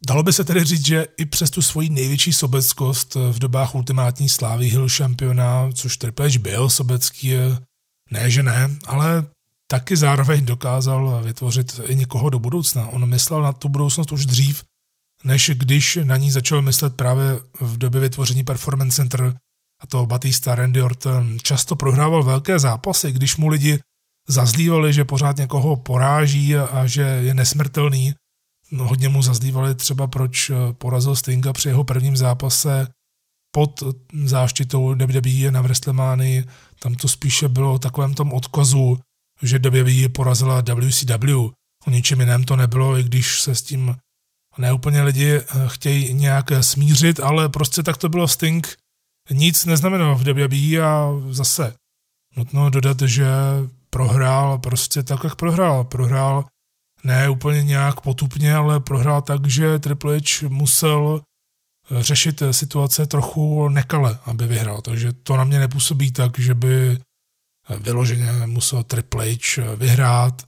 Dalo by se tedy říct, že i přes tu svoji největší sobeckost v dobách ultimátní slávy Hill šampiona, což Triple byl sobecký, ne že ne, ale taky zároveň dokázal vytvořit i někoho do budoucna. On myslel na tu budoucnost už dřív, než když na ní začal myslet právě v době vytvoření Performance Center a to Batista Randy Orton často prohrával velké zápasy, když mu lidi zazlívali, že pořád někoho poráží a že je nesmrtelný. No, hodně mu zazlívali třeba, proč eh, porazil Stinga při jeho prvním zápase pod záštitou WWE na WrestleMania. Tam to spíše bylo o takovém tom odkazu, že WWE porazila WCW. O ničem jiném to nebylo, i když se s tím neúplně lidi eh, chtějí nějak smířit, ale prostě tak to bylo Sting nic neznamenalo v WWE a zase nutno dodat, že prohrál prostě tak, jak prohrál. Prohrál ne úplně nějak potupně, ale prohrál tak, že Triple H musel řešit situace trochu nekale, aby vyhrál. Takže to na mě nepůsobí tak, že by vyloženě musel Triple H vyhrát.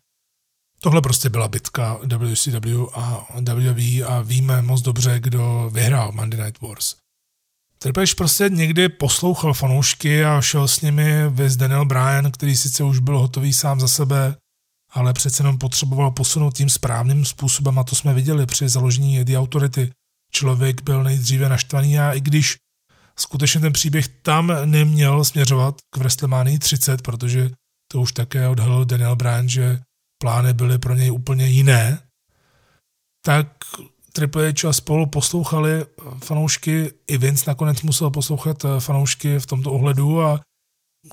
Tohle prostě byla bitka WCW a WWE a víme moc dobře, kdo vyhrál Monday Night Wars. Triple H prostě někdy poslouchal fanoušky a šel s nimi vys Daniel Bryan, který sice už byl hotový sám za sebe, ale přece jenom potřeboval posunout tím správným způsobem a to jsme viděli při založení The Authority. Člověk byl nejdříve naštvaný a i když skutečně ten příběh tam neměl směřovat k WrestleMania 30, protože to už také odhalil Daniel Bryan, že plány byly pro něj úplně jiné, tak Triple H a spolu poslouchali fanoušky, i Vince nakonec musel poslouchat eh, fanoušky v tomto ohledu a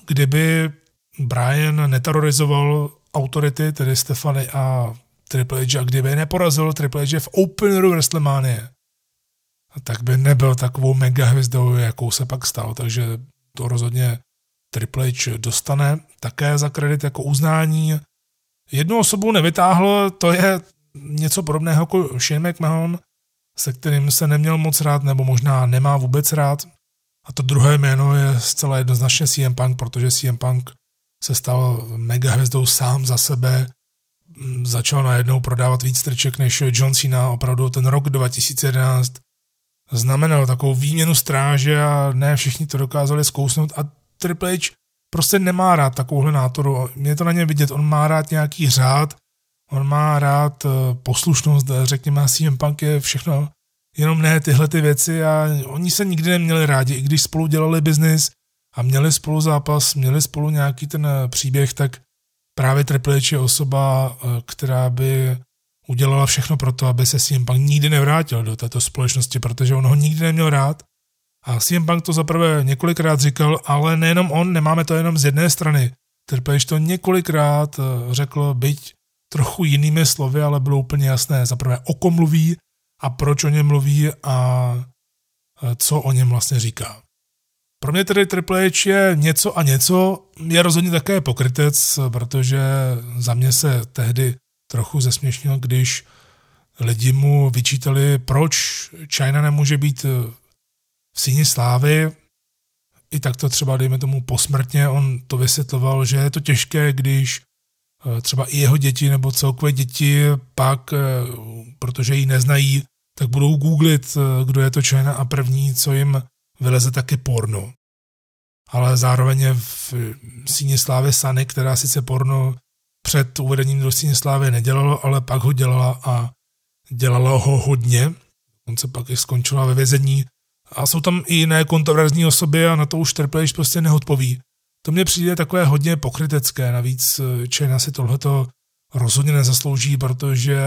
kdyby Brian neterorizoval autority, tedy Stefany a Triple H, a kdyby je neporazil Triple H v openeru WrestleMania, tak by nebyl takovou mega hvězdou, jakou se pak stal, takže to rozhodně Triple H dostane také za kredit jako uznání. Jednu osobu nevytáhl, to je něco podobného jako Shane McMahon, se kterým se neměl moc rád, nebo možná nemá vůbec rád. A to druhé jméno je zcela jednoznačně CM Punk, protože CM Punk se stal mega hvězdou sám za sebe, mm, začal najednou prodávat víc trček než John Cena, opravdu ten rok 2011 znamenal takovou výměnu stráže a ne všichni to dokázali zkousnout. A Triple H prostě nemá rád takovouhle nátoru. Je to na něm vidět, on má rád nějaký řád, On má rád eh, poslušnost, řekněme, CM Punk je všechno, jenom ne tyhle ty věci a oni se nikdy neměli rádi, i když spolu dělali biznis a měli spolu zápas, měli spolu nějaký ten eh, příběh, tak právě Triple H je osoba, která by udělala všechno pro to, aby se CM Punk nikdy nevrátil do této společnosti, protože on ho nikdy neměl rád. A CM Punk to zaprvé několikrát říkal, ale nejenom on, nemáme to jenom z jedné strany. Triple H to několikrát řekl, byť trochu jinými slovy, ale bylo úplně jasné za prvé, o kom mluví a proč o něm mluví a co o něm vlastně říká. Pro mě tedy Triple H je něco a něco, je rozhodně také pokrytec, protože za mě se tehdy trochu zesměšnil, když lidi mu vyčítali, proč China nemůže být v síni slávy. I tak to třeba, dejme tomu, posmrtně on to vysvětloval, že je to těžké, když eh, třeba i jeho děti nebo celkové děti pak, eh, protože ji neznají, tak budou googlit, eh, kdo je to China a první, co jim vyleze, taky porno. Ale zároveň je v síně slávy Sany, která sice porno před uvedením do síně slávy nedělala, ale pak ho dělala a dělala ho hodně. On se pak i skončila ve vězení a jsou tam i jiné kontroverzní osoby a na to už H prostě neodpoví. To mně přijde takové hodně pokrytecké, navíc China si tohleto rozhodně nezaslouží, protože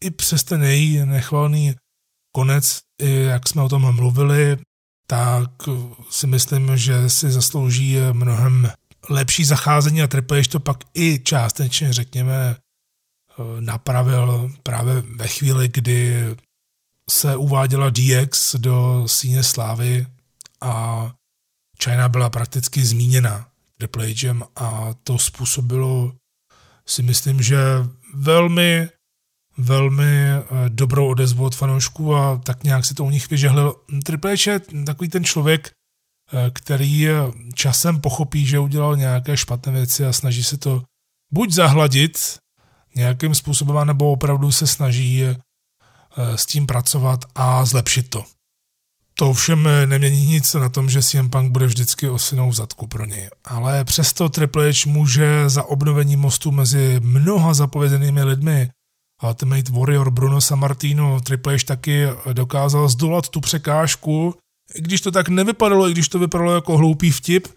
i přes ten její nechvalný konec, jak jsme o tom mluvili, tak si myslím, že si zaslouží mnohem lepší zacházení a Triple to pak i částečně, řekněme, napravil právě ve chvíli, kdy se uváděla DX do síně slávy a China byla prakticky zmíněna Triple a to způsobilo si myslím, že velmi velmi eh, dobrou odezvu od fanoušků a tak nějak si to u nich vyžehlil. Triple H je takový ten člověk, eh, který časem pochopí, že udělal nějaké špatné věci a snaží se to buď zahladit nějakým způsobem, nebo opravdu se snaží eh, s tím pracovat a zlepšit to. To ovšem nemění nic na tom, že CM Punk bude vždycky osinou v zadku pro něj. Ale přesto Triple H může za obnovení mostu mezi mnoha zapovědenými lidmi Ultimate Warrior Bruno Sammartino Triple H taky dokázal zdolat tu překážku, i když to tak nevypadalo, i když to vypadalo jako hloupý vtip,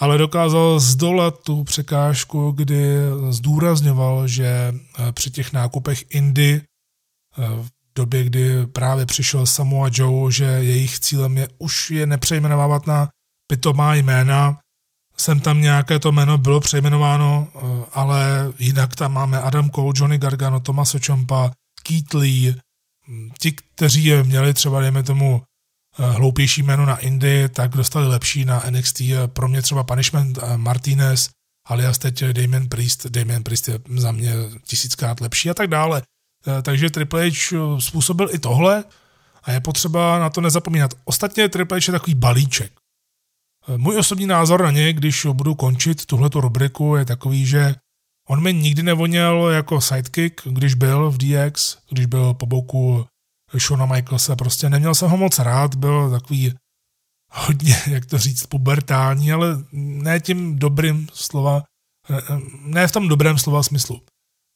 ale dokázal zdolat tu překážku, kdy zdůrazňoval, že při těch nákupech Indy v době, kdy právě přišel Samoa Joe, že jejich cílem je už je nepřejmenovávat na pitomá jména, sem tam nějaké to jméno bylo přejmenováno, eh, ale jinak tam máme Adam Cole, Johnny Gargano, Tomaso Ciampa, Keith Lee, hm, ti, kteří měli třeba, dejme tomu, eh, hloupější jméno na Indy, tak dostali lepší na NXT. Pro mě třeba Punishment eh, Martinez, alias teď Damien Priest. Damien Priest je za mě tisíckrát lepší a tak dále. Takže Triple H způsobil i tohle a je potřeba na to nezapomínat. Ostatně Triple H je takový balíček. Můj osobní názor na ně, když budu končit tuhleto rubriku, je takový, že on mi nikdy nevoněl jako sidekick, když byl v DX, když byl po boku Shona Michaelsa, prostě neměl jsem ho moc rád, byl takový hodně, *laughs* jak to říct, pubertální, ale ne tím dobrým slova, ne v tom dobrém slova smyslu.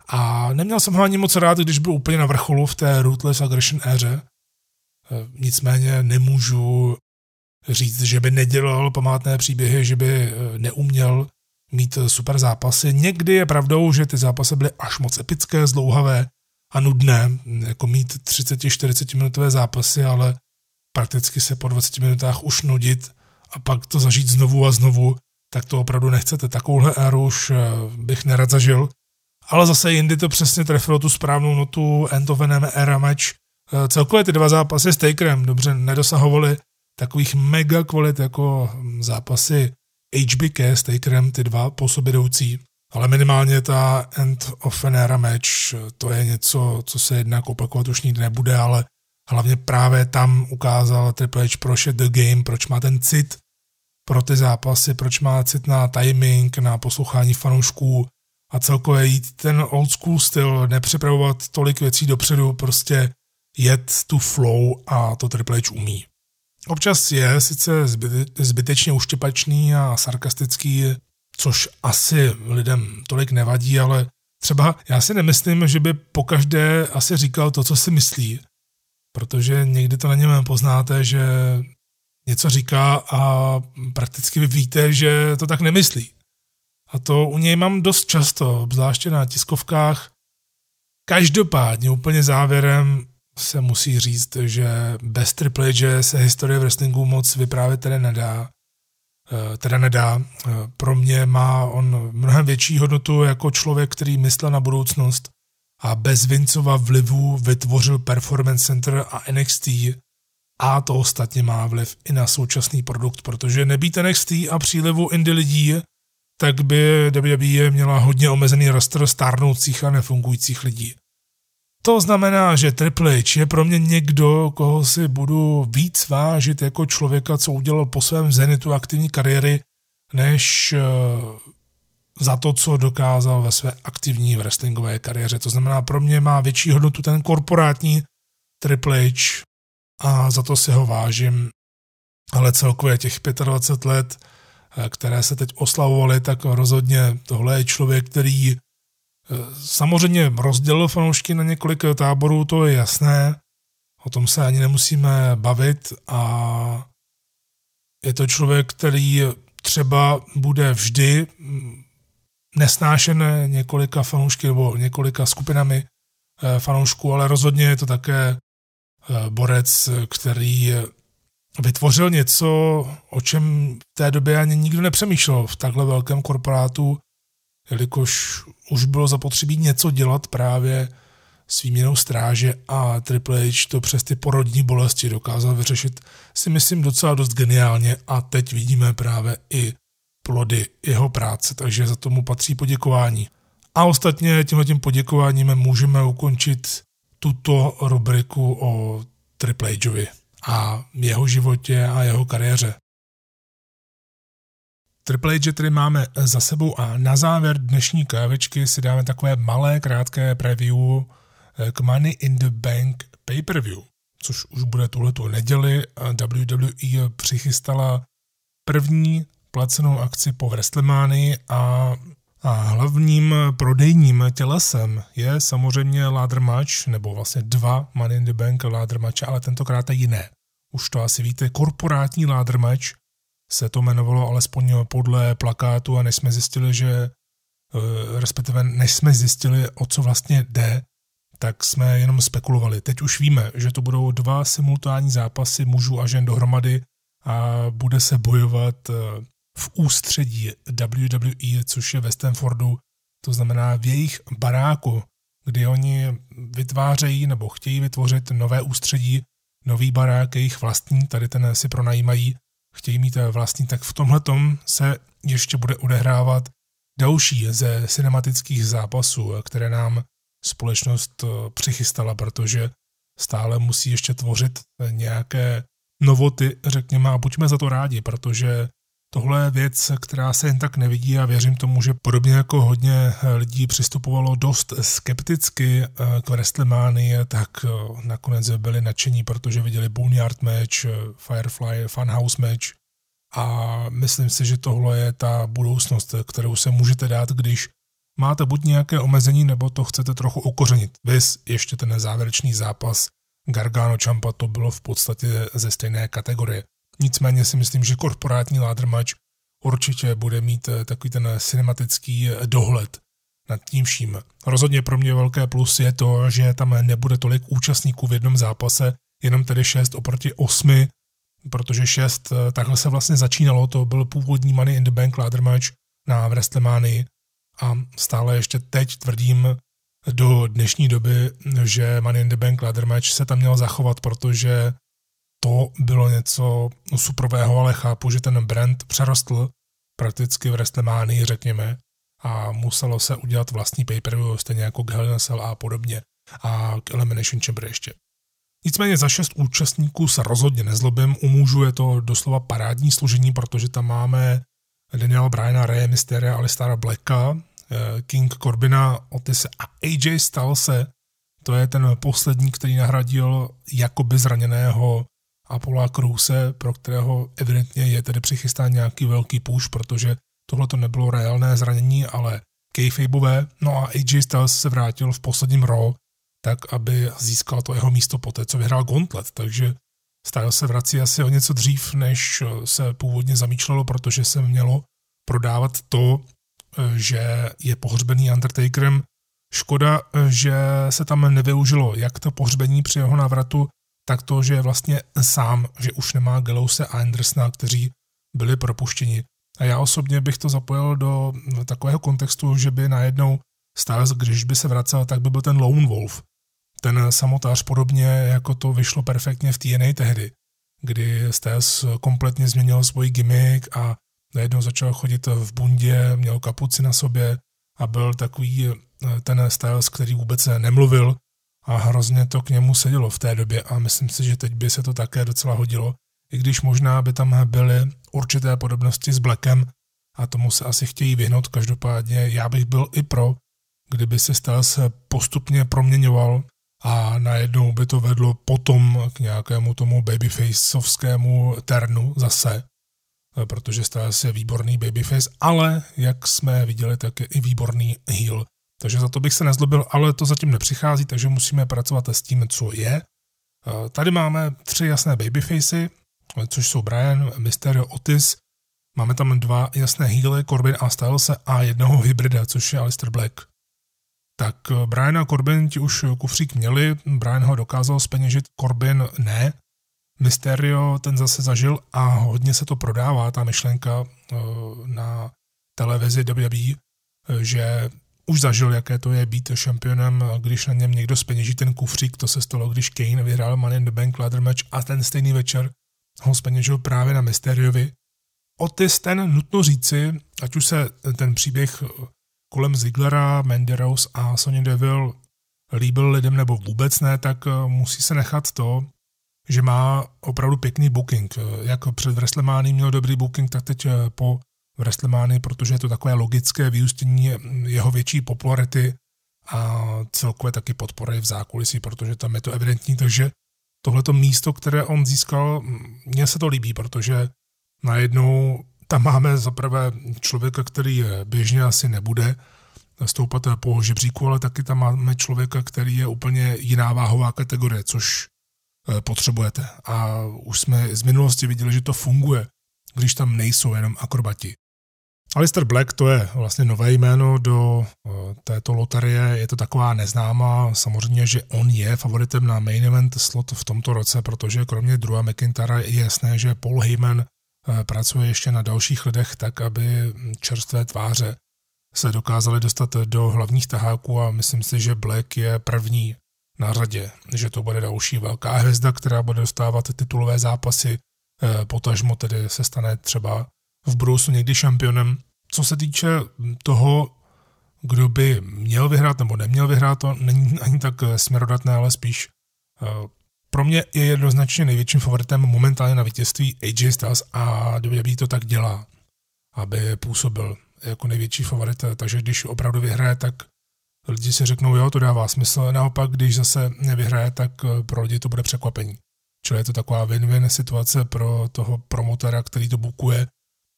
A neměl jsem ho ani moc rád, když byl úplně na vrcholu v té Ruthless Aggression éře. Nicméně nemůžu říct, že by nedělal památné příběhy, že by eh, neuměl mít eh, super zápasy. Někdy je pravdou, že ty zápasy byly až moc epické, zdlouhavé a nudné, jako mít 30-40 minutové zápasy, ale prakticky se po 20 minutách už nudit a pak to zažít znovu a znovu, tak to opravdu nechcete. Takovouhle éru už eh, bych nerad zažil. Ale zase jindy to přesně trefilo tu správnou notu End of an Era match. Celkově ty dva zápasy s Takerem dobře nedosahovaly takových mega kvalit jako zápasy HBK s Takerem, ty dva po sobě jdoucí, ale minimálně ta End of an Era match, to je něco, co se jednak opakovat už nikdy nebude, ale hlavně právě tam ukázal Triple H, proč je The Game, proč má ten cit pro ty zápasy, proč má cit na timing, na poslouchání fanoušků a celkově jít ten old school styl, nepřipravovat tolik věcí dopředu, prostě jet tu flow a to Triple H umí. Občas je sice zbytečně uštěpačný a sarkastický, což asi lidem tolik nevadí, ale třeba já si nemyslím, že by pokaždé asi říkal to, co si myslí, protože někdy to na něm poznáte, že něco říká a prakticky vy víte, že to tak nemyslí. A to u něj mám dost často, obzvláště na tiskovkách. Každopádně úplně závěrem se musí říct, že bez Triple H se historie wrestlingu moc vyprávět tedy nedá. Eh, teda nedá. Eh, pro mě má on mnohem větší hodnotu jako člověk, který myslel na budoucnost a bez Vincova vlivu vytvořil Performance Center a NXT a to ostatně má vliv i na současný produkt, protože nebýt NXT a přílivu indie lidí, tak by WWE měla hodně omezený roster stárnoucích a nefungujících lidí. To znamená, že Triple H je pro mě někdo, koho si budu víc vážit jako člověka, co udělal po svém zenitu aktivní kariéry, než eh, za to, co dokázal ve své aktivní wrestlingové kariéře. To znamená, pro mě má větší hodnotu ten korporátní Triple H a za to si ho vážím. Ale celkově těch 25 let, eh, které se teď oslavovaly, tak rozhodně tohle je člověk, který Samozřejmě rozdělil fanoušky na několik táborů, to je jasné, o tom se ani nemusíme bavit a je to člověk, který třeba bude vždy nesnášen několika fanoušky nebo několika skupinami eh, fanoušků, ale rozhodně je to také eh, borec, který vytvořil něco, o čem v té době ani nikdo nepřemýšlel v takhle velkém korporátu, jelikož už bylo zapotřebí něco dělat právě s výměnou stráže a Triple H to přes ty porodní bolesti dokázal vyřešit si myslím docela dost geniálně a teď vidíme právě i plody jeho práce, takže za tomu patří poděkování. A ostatně tímhle tím poděkováním můžeme ukončit tuto rubriku o Triple Hovi a jeho životě a jeho kariéře. Triple H tedy máme za sebou a na závěr dnešní kávečky si dáme takové malé, krátké preview eh, k Money in the Bank pay-per-view, což už bude tuhletu neděli. WWE přichystala první placenou akci po WrestleManii a, a hlavním prodejním tělesem je samozřejmě ladder match, nebo vlastně dva Money in the Bank ladder match, ale tentokrát je jiné. Už to asi víte, korporátní ladder match, se to jmenovalo alespoň podle plakátu a než jsme zjistili, že eh, respektive než jsme zjistili, o co vlastně jde, tak jsme jenom spekulovali. Teď už víme, že to budou dva simultánní zápasy mužů a žen dohromady a bude se bojovat eh, v ústředí WWE, což je ve Stanfordu, to znamená v jejich baráku, kdy oni vytvářejí nebo chtějí vytvořit nové ústředí, nový barák, jejich vlastní, tady ten si pronajímají chtějí mít eh, vlastní, tak v tomhle se ještě bude odehrávat další ze cinematických zápasů, eh, které nám společnost eh, přichystala, protože stále musí ještě tvořit nějaké novoty, řekněme, a buďme za to rádi, protože tohle je věc, která se jen tak nevidí a věřím tomu, že podobně jako hodně lidí přistupovalo dost skepticky k WrestleManii, tak nakonec byli nadšení, protože viděli Boneyard match, Firefly Funhouse match a myslím si, že tohle je ta budoucnost, kterou se můžete dát, když máte buď nějaké omezení, nebo to chcete trochu okořenit. Vys ještě ten závěrečný zápas Gargano Champa to bylo v podstatě ze stejné kategorie. Nicméně si myslím, že korporátní match určitě bude mít eh, takový ten cinematický eh, dohled nad tím vším. Rozhodně pro mě velké plus je to, že tam nebude tolik účastníků v jednom zápase, jenom tedy 6 oproti 8, protože 6, eh, takhle se vlastně začínalo, to byl původní Money in the Bank ladder match na WrestleMania a stále ještě teď tvrdím do dnešní doby, že Money in the Bank ladder match se tam měl zachovat, protože to bylo něco superového, ale chápu, že ten brand přerostl prakticky v WrestleMania, řekněme, a muselo se udělat vlastní pay-per-view, stejně jako k Hell in a podobně a k Elimination Chamber ještě. Nicméně za šest účastníků se rozhodně nezlobím, u mužů je to doslova parádní složení, protože tam máme Daniela Bryana, Rey Mysteria, Alistara Blacka, eh, King Corbina, Otise a AJ Stylese. To je ten poslední, který nahradil jakoby zraněného Apollo Kruse, pro kterého evidentně je tedy přichystán nějaký velký push, protože tohle to nebylo reálné zranění, ale kayfabeové. No a AJ Styles se vrátil v posledním Raw tak aby získal to jeho místo poté, co vyhrál Gauntlet. Takže Styles se vrací asi o něco dřív, než se původně zamýšlelo, protože se mělo prodávat to, že je pohřbený Undertakerem. Škoda, že se tam nevyužilo jak to pohřbení při jeho návratu, tak to, že je vlastně sám, že už nemá Gelouse a Andersona, kteří byli propuštěni. A já osobně bych to zapojil do takového kontextu, že by najednou Styles, když by se vracel, tak by byl ten Lone Wolf, ten samotář podobně jako to vyšlo perfektně v TNA tehdy, kdy Stes kompletně změnil svůj gimmick a najednou začal chodit v bundě, měl kapuci na sobě a byl takový eh, ten Styles, který vůbec nemluvil a hrozně to k němu sedělo v té době a myslím si, že teď by se to také docela hodilo, i když možná by tam byly určité podobnosti s Blackem a tomu se asi chtějí vyhnout. Každopádně já bych byl i pro, kdyby se Styles postupně proměňoval a najednou by to vedlo potom k nějakému tomu babyfaceovskému ternu zase, protože Styles je výborný babyface, ale jak jsme viděli, tak je i výborný heel. Takže za to bych se nezlobil, ale to zatím nepřichází, takže musíme pracovat s tím, co je. Tady máme tři jasné babyfacey, což jsou Brian, Mysterio, Otis. Máme tam dva jasné healy, Corbin a Stylese a jednoho hybrida, což je Alistair Black. Tak eh, Brian a Corbin ti už kufřík měli, Brian ho dokázal speněžit, Corbin ne. Mysterio ten zase zažil a hodně se to prodává, ta myšlenka eh, na televizi WWE, eh, že už zažil, jaké to je být šampionem, když na něm někdo speněží ten kufřík, to se stalo, když Kane vyhrál Money in the Bank ladder match a ten stejný večer ho speněžil právě na Mysteriovi. Otis ten nutno říci, ať už se ten příběh kolem Ziglera, Menderos a Sonya Deville líbil lidem nebo vůbec ne, tak eh, musí se nechat to, že má opravdu pěkný booking. Jak před WrestleMania měl dobrý booking, tak teď eh, po WrestleMania, protože je to takové logické vyústění jeho větší popularity a celkově taky podpory v zákulisí, protože tam je to evidentní, takže tohleto místo, které on získal, mně se to líbí, protože najednou tam máme zaprvé člověka, který běžně asi nebude stoupat po žebříku, ale taky tam máme člověka, který je úplně jiná váhová kategorie, což eh, potřebujete. A už jsme z minulosti viděli, že to funguje, když tam nejsou jenom akrobati. Alistair Black to je vlastně nové jméno do eh, této loterie, je to taková neznámá, samozřejmě, že on je favoritem na main event slot v tomto roce, protože kromě druhá McIntyra je jasné, že Paul Heyman eh, pracuje ještě na dalších lidech tak, aby čerstvé tváře se dokázaly dostat do hlavních taháků a myslím si, že Black je první na řadě, že to bude další velká hvězda, která bude dostávat titulové zápasy, eh, potažmo tedy se stane třeba v budoucnu někdy šampionem. Co se týče toho, kdo by měl vyhrát nebo neměl vyhrát, to není ani tak směrodatné, ale spíš uh, pro mě je jednoznačně největším favoritem momentálně na vítězství AJ Styles a WWE to tak dělá, aby působil jako největší favorit, takže když opravdu vyhraje, tak lidi si řeknou, jo, to dává smysl, naopak, když zase nevyhraje, tak eh, pro lidi to bude překvapení. Čili je to taková win-win situace pro toho promotora, který to bukuje,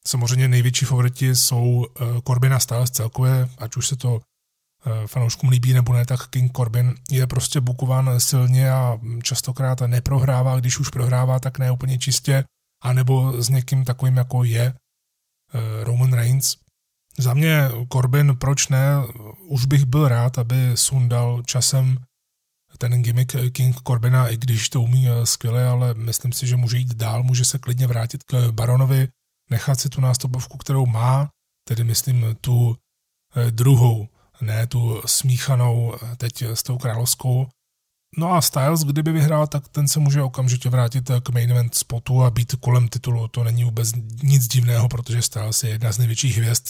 Samozřejmě největší favoriti jsou eh, Corbin a Styles celkově, ať už se to eh, fanouškům líbí nebo ne, tak King Corbin je prostě bukován silně a častokrát neprohrává, když už prohrává, tak ne úplně čistě, anebo s někým takovým, jako je eh, Roman Reigns. Za mě Corbin, proč ne, už bych byl rád, aby sundal časem ten gimmick King Corbina, i když to umí skvěle, ale myslím si, že může jít dál, může se klidně vrátit k Baronovi, nechat si tu nástupovku, kterou má, tedy myslím tu eh, druhou, ne tu smíchanou eh, teď s tou královskou. No a Styles, kdyby vyhrál, tak ten se může okamžitě vrátit eh, k main event spotu a být kolem titulu. To není vůbec nic divného, protože Styles je jedna z největších hvězd,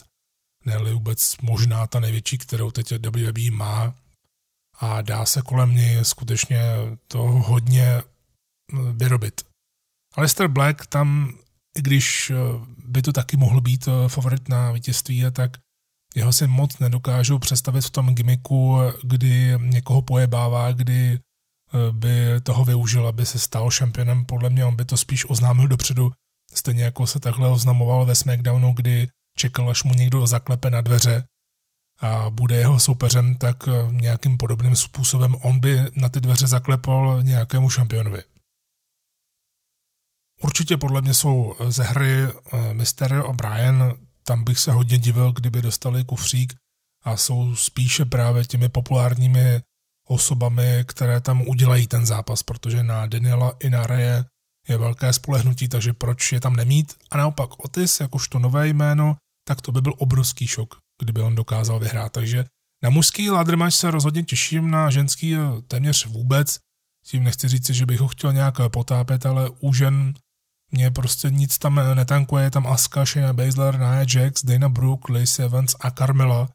ne vůbec možná ta největší, kterou teď WWE má a dá se kolem něj skutečně to hodně vyrobit. Alistair Black tam i když eh, by to taky mohl být eh, favorit na vítězství, tak jeho si moc nedokážu představit v tom gimmicku, kdy někoho pojebává, kdy eh, by toho využil, aby se stal šampionem. Podle mě on by to spíš oznámil dopředu, stejně jako se takhle oznamoval ve SmackDownu, kdy čekal, až mu někdo zaklepe na dveře a bude jeho soupeřem, tak nějakým podobným způsobem on by na ty dveře zaklepal nějakému šampionovi. Určitě podle mě jsou ze hry eh, Mysterio a Brian, tam bych se hodně divil, kdyby dostali kufřík a jsou spíše právě těmi populárními osobami, které tam udělají ten zápas, protože na Daniela i na Reje je velké spolehnutí, takže proč je tam nemít? A naopak Otis, jakožto nové jméno, tak to by byl obrovský šok, kdyby on dokázal vyhrát. Takže na mužský ladder match se rozhodně těším, na ženský eh, téměř vůbec. Tím nechci říct, že bych ho chtěl nějak potápět, ale u žen mě prostě nic tam netankuje, je tam Asuka, Shayna Baszler, Nia Jax, Dana Brooke, Lacey Evans a Carmela.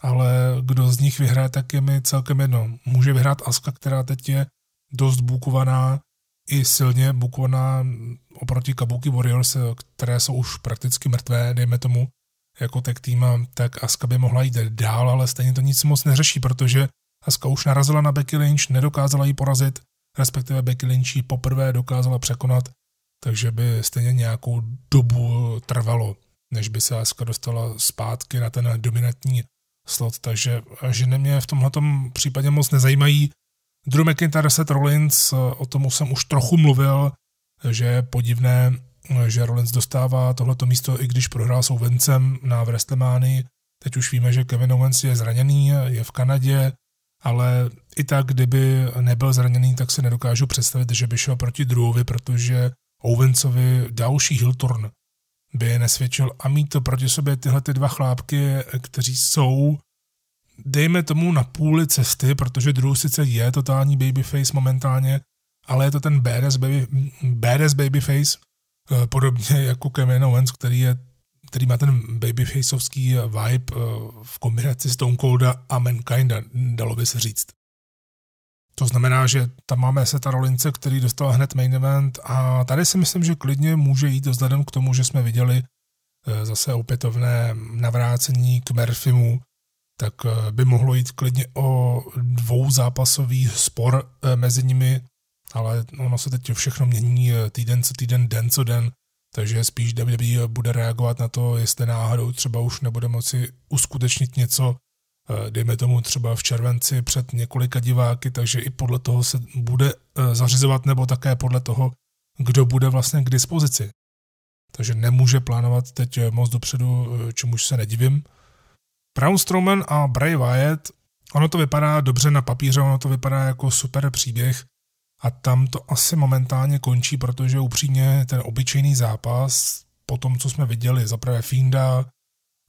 ale kdo z nich vyhraje, tak je mi celkem jedno. Může vyhrát Aska, která teď je dost bukovaná, i silně bukovaná oproti Kabuki Warriors, které jsou už prakticky mrtvé, dejme tomu, jako tag tým, tak Aska by mohla jít dál, ale stejně to nic moc neřeší, protože Aska už narazila na Becky Lynch, nedokázala ji porazit, respektive Becky Lynch ji poprvé dokázala překonat, takže by stejně nějakou dobu trvalo, než by se Aska dostala zpátky na ten dominantní slot, takže ženy mě v tomhle případě moc nezajímají. Drew McIntyre, Seth Rollins, o tom jsem už trochu mluvil, že je podivné, že Rollins dostává tohleto místo, i když prohrál s Owencem na WrestleManii. Teď už víme, že Kevin Owens je zraněný, je v Kanadě, ale i tak, kdyby nebyl zraněný, tak si nedokážu představit, že by šel proti Drewovi, protože Owencovi další Hiltorn by je nesvědčil a mít to proti sobě tyhle ty dva chlápky, kteří jsou dejme tomu na půli cesty, protože Drew sice je totální babyface momentálně, ale je to ten badass, baby, badass babyface, eh, podobně jako Kevin Owens, který, je, který má ten babyfaceovský vibe eh, v kombinaci Stone Colda a Mankinda, dalo by se říct. To znamená, že tam máme Seta Rolince, který dostal hned main event a tady si myslím, že klidně může jít vzhledem k tomu, že jsme viděli eh, zase opětovné navrácení k Murphymu, tak eh, by mohlo jít klidně o dvou zápasový spor eh, mezi nimi, ale ono se teď všechno mění týden co týden, den co den, takže spíš WWE bude reagovat na to, jestli náhodou třeba už nebude moci uskutečnit něco dejme tomu třeba v červenci před několika diváky, takže i podle toho se bude eh, zařizovat nebo také podle toho, kdo bude vlastně k dispozici. Takže nemůže plánovat teď eh, moc dopředu, čemuž se nedivím. Braun Strowman a Bray Wyatt, ono to vypadá dobře na papíře, ono to vypadá jako super příběh a tam to asi momentálně končí, protože upřímně ten obyčejný zápas, po tom, co jsme viděli, zaprvé Finda,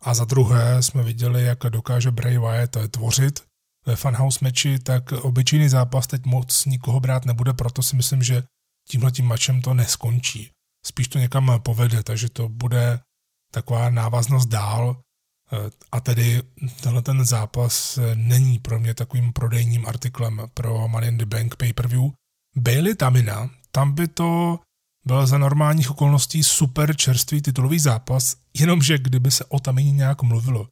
a za druhé jsme viděli, jak dokáže Bray Wyatt tvořit ve Funhouse meči, tak obyčejný zápas teď moc nikoho brát nebude, proto si myslím, že tímhle tím mačem to neskončí. Spíš to někam povede, takže to bude taková návaznost dál a tedy tenhle ten zápas není pro mě takovým prodejním artiklem pro Money in the Bank pay-per-view. Bailey Tamina, tam by to byl za normálních okolností super čerstvý titulový zápas, jenomže kdyby se o Tamině nějak mluvilo,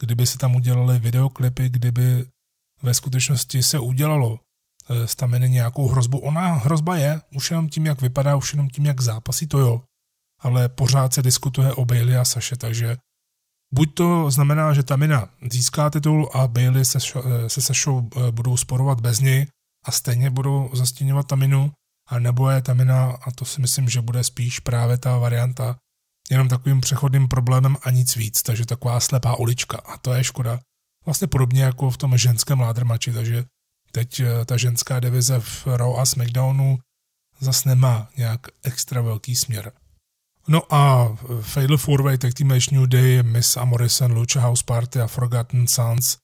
kdyby se tam udělali videoklipy, kdyby ve skutečnosti se udělalo eh, z Taminy nějakou hrozbu. Ona hrozba je, už jenom tím, jak vypadá, už jenom tím, jak zápasí, to jo. Ale pořád se diskutuje o Bailey a Saše, takže buď to znamená, že Tamina získá titul a Bailey se, eh, se Sašou eh, budou sporovat bez něj a stejně budou zastěňovat Taminu, a nebo je Tamina, a to si myslím, že bude spíš právě ta varianta, jenom takovým přechodným problémem a nic víc, takže taková slepá ulička a to je škoda. Vlastně podobně jako v tom ženském ládrmači, takže teď eh, ta ženská divize v Raw a SmackDownu zas nemá nějak extra velký směr. No a Fatal 4-Way Tag Team New Day, Miss a Morrison, Lucha House Party a Forgotten Sons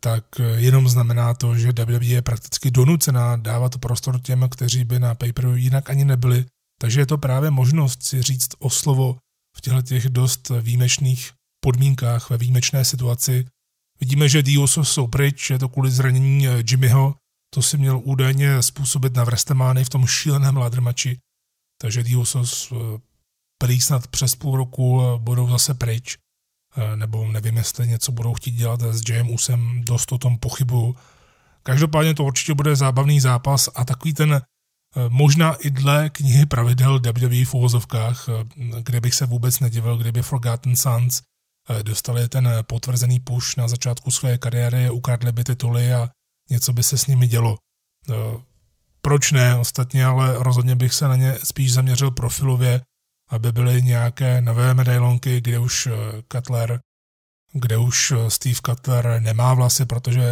tak eh, jenom znamená to, že WWE je prakticky donucená dávat prostor těm, kteří by na pay jinak ani nebyli. Takže je to právě možnost si říct o slovo v těchto těch dost výjimečných podmínkách ve výjimečné situaci. Vidíme, že Dioso jsou pryč, je to kvůli zranění eh, Jimmyho, to si měl údajně způsobit na Vrestemány v tom šíleném ládrmači. Takže Diosos prý snad přes půl roku budou zase pryč. Eh, nebo nevím, jestli něco budou chtít dělat s Jayem Usem, dost o tom pochybuju. Každopádně to určitě bude zábavný zápas a takový ten eh, možná i dle knihy pravidel WWE v uvozovkách, eh, kde bych se vůbec nedivil, kdyby Forgotten Sons dostali ten potvrzený push na začátku své kariéry, ukradli by tituly a něco by se s nimi dělo. Proč ne ostatně, ale rozhodně bych se na ně spíš zaměřil profilově, aby byly nějaké nové medailonky, kde už eh, Cutler kde už eh, Steve Cutler nemá vlasy, protože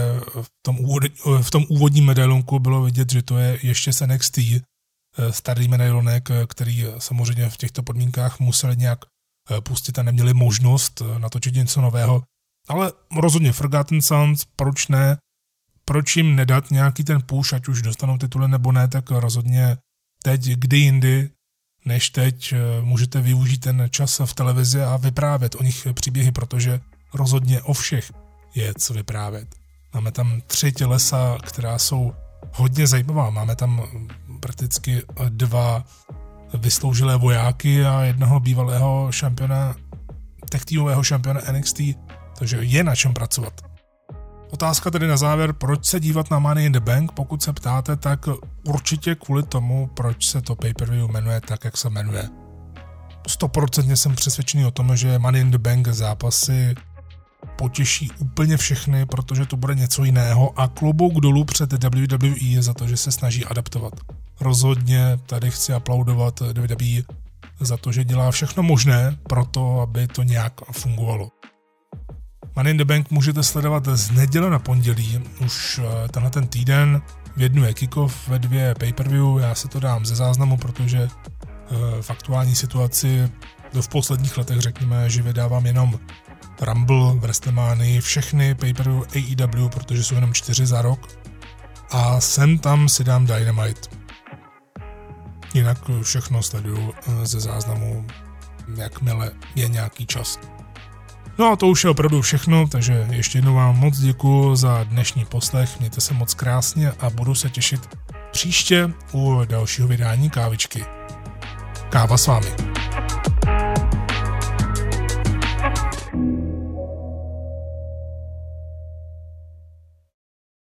v tom, úvod, eh, v tom úvodním medailonku bylo vidět, že to je ještě z NXT, starý medailonek, který samozřejmě v těchto podmínkách museli nějak pustit a neměli možnost natočit něco nového. Ale rozhodně Forgotten Sons, proč ne? Proč jim nedat nějaký ten push, ať už dostanou tituly nebo ne, tak rozhodně teď, kdy jindy, než teď eh, můžete využít ten čas v televizi a vyprávět o nich příběhy, protože rozhodně o všech je co vyprávět. Máme tam tři tělesa, která jsou hodně zajímavá. Máme tam prakticky dva vysloužilé vojáky a jednoho bývalého šampiona, tech šampiona NXT, takže je na čem pracovat. Otázka tedy na závěr, proč se dívat na Money in the Bank, pokud se ptáte, tak určitě kvůli tomu, proč se to pay-per-view jmenuje tak, jak se jmenuje. Stoprocentně jsem přesvědčený o tom, že Money in the Bank zápasy potěší úplně všechny, protože to bude něco jiného a klobouk dolů před WWE za to, že se snaží adaptovat. Rozhodně tady chci aplaudovat WWE za to, že dělá všechno možné pro to, aby to nějak fungovalo. Money in the Bank můžete sledovat z neděle na pondělí, už eh, tenhle ten týden, v jednu je kickoff, ve dvě pay-per-view, já si to dám ze záznamu, protože eh, v aktuální situaci v posledních letech řekněme, že vydávám jenom Rumble, WrestleMania, všechny pay-per-view AEW, protože jsou jenom čtyři za rok a sem tam si dám Dynamite. Jinak všechno sleduju eh, ze záznamu, jakmile je nějaký čas. No a to už je opravdu všechno, takže ještě jednou vám moc děkuji za dnešní poslech, mějte se moc krásně a budu se těšit příště u dalšího vydání kávičky. Káva s vámi.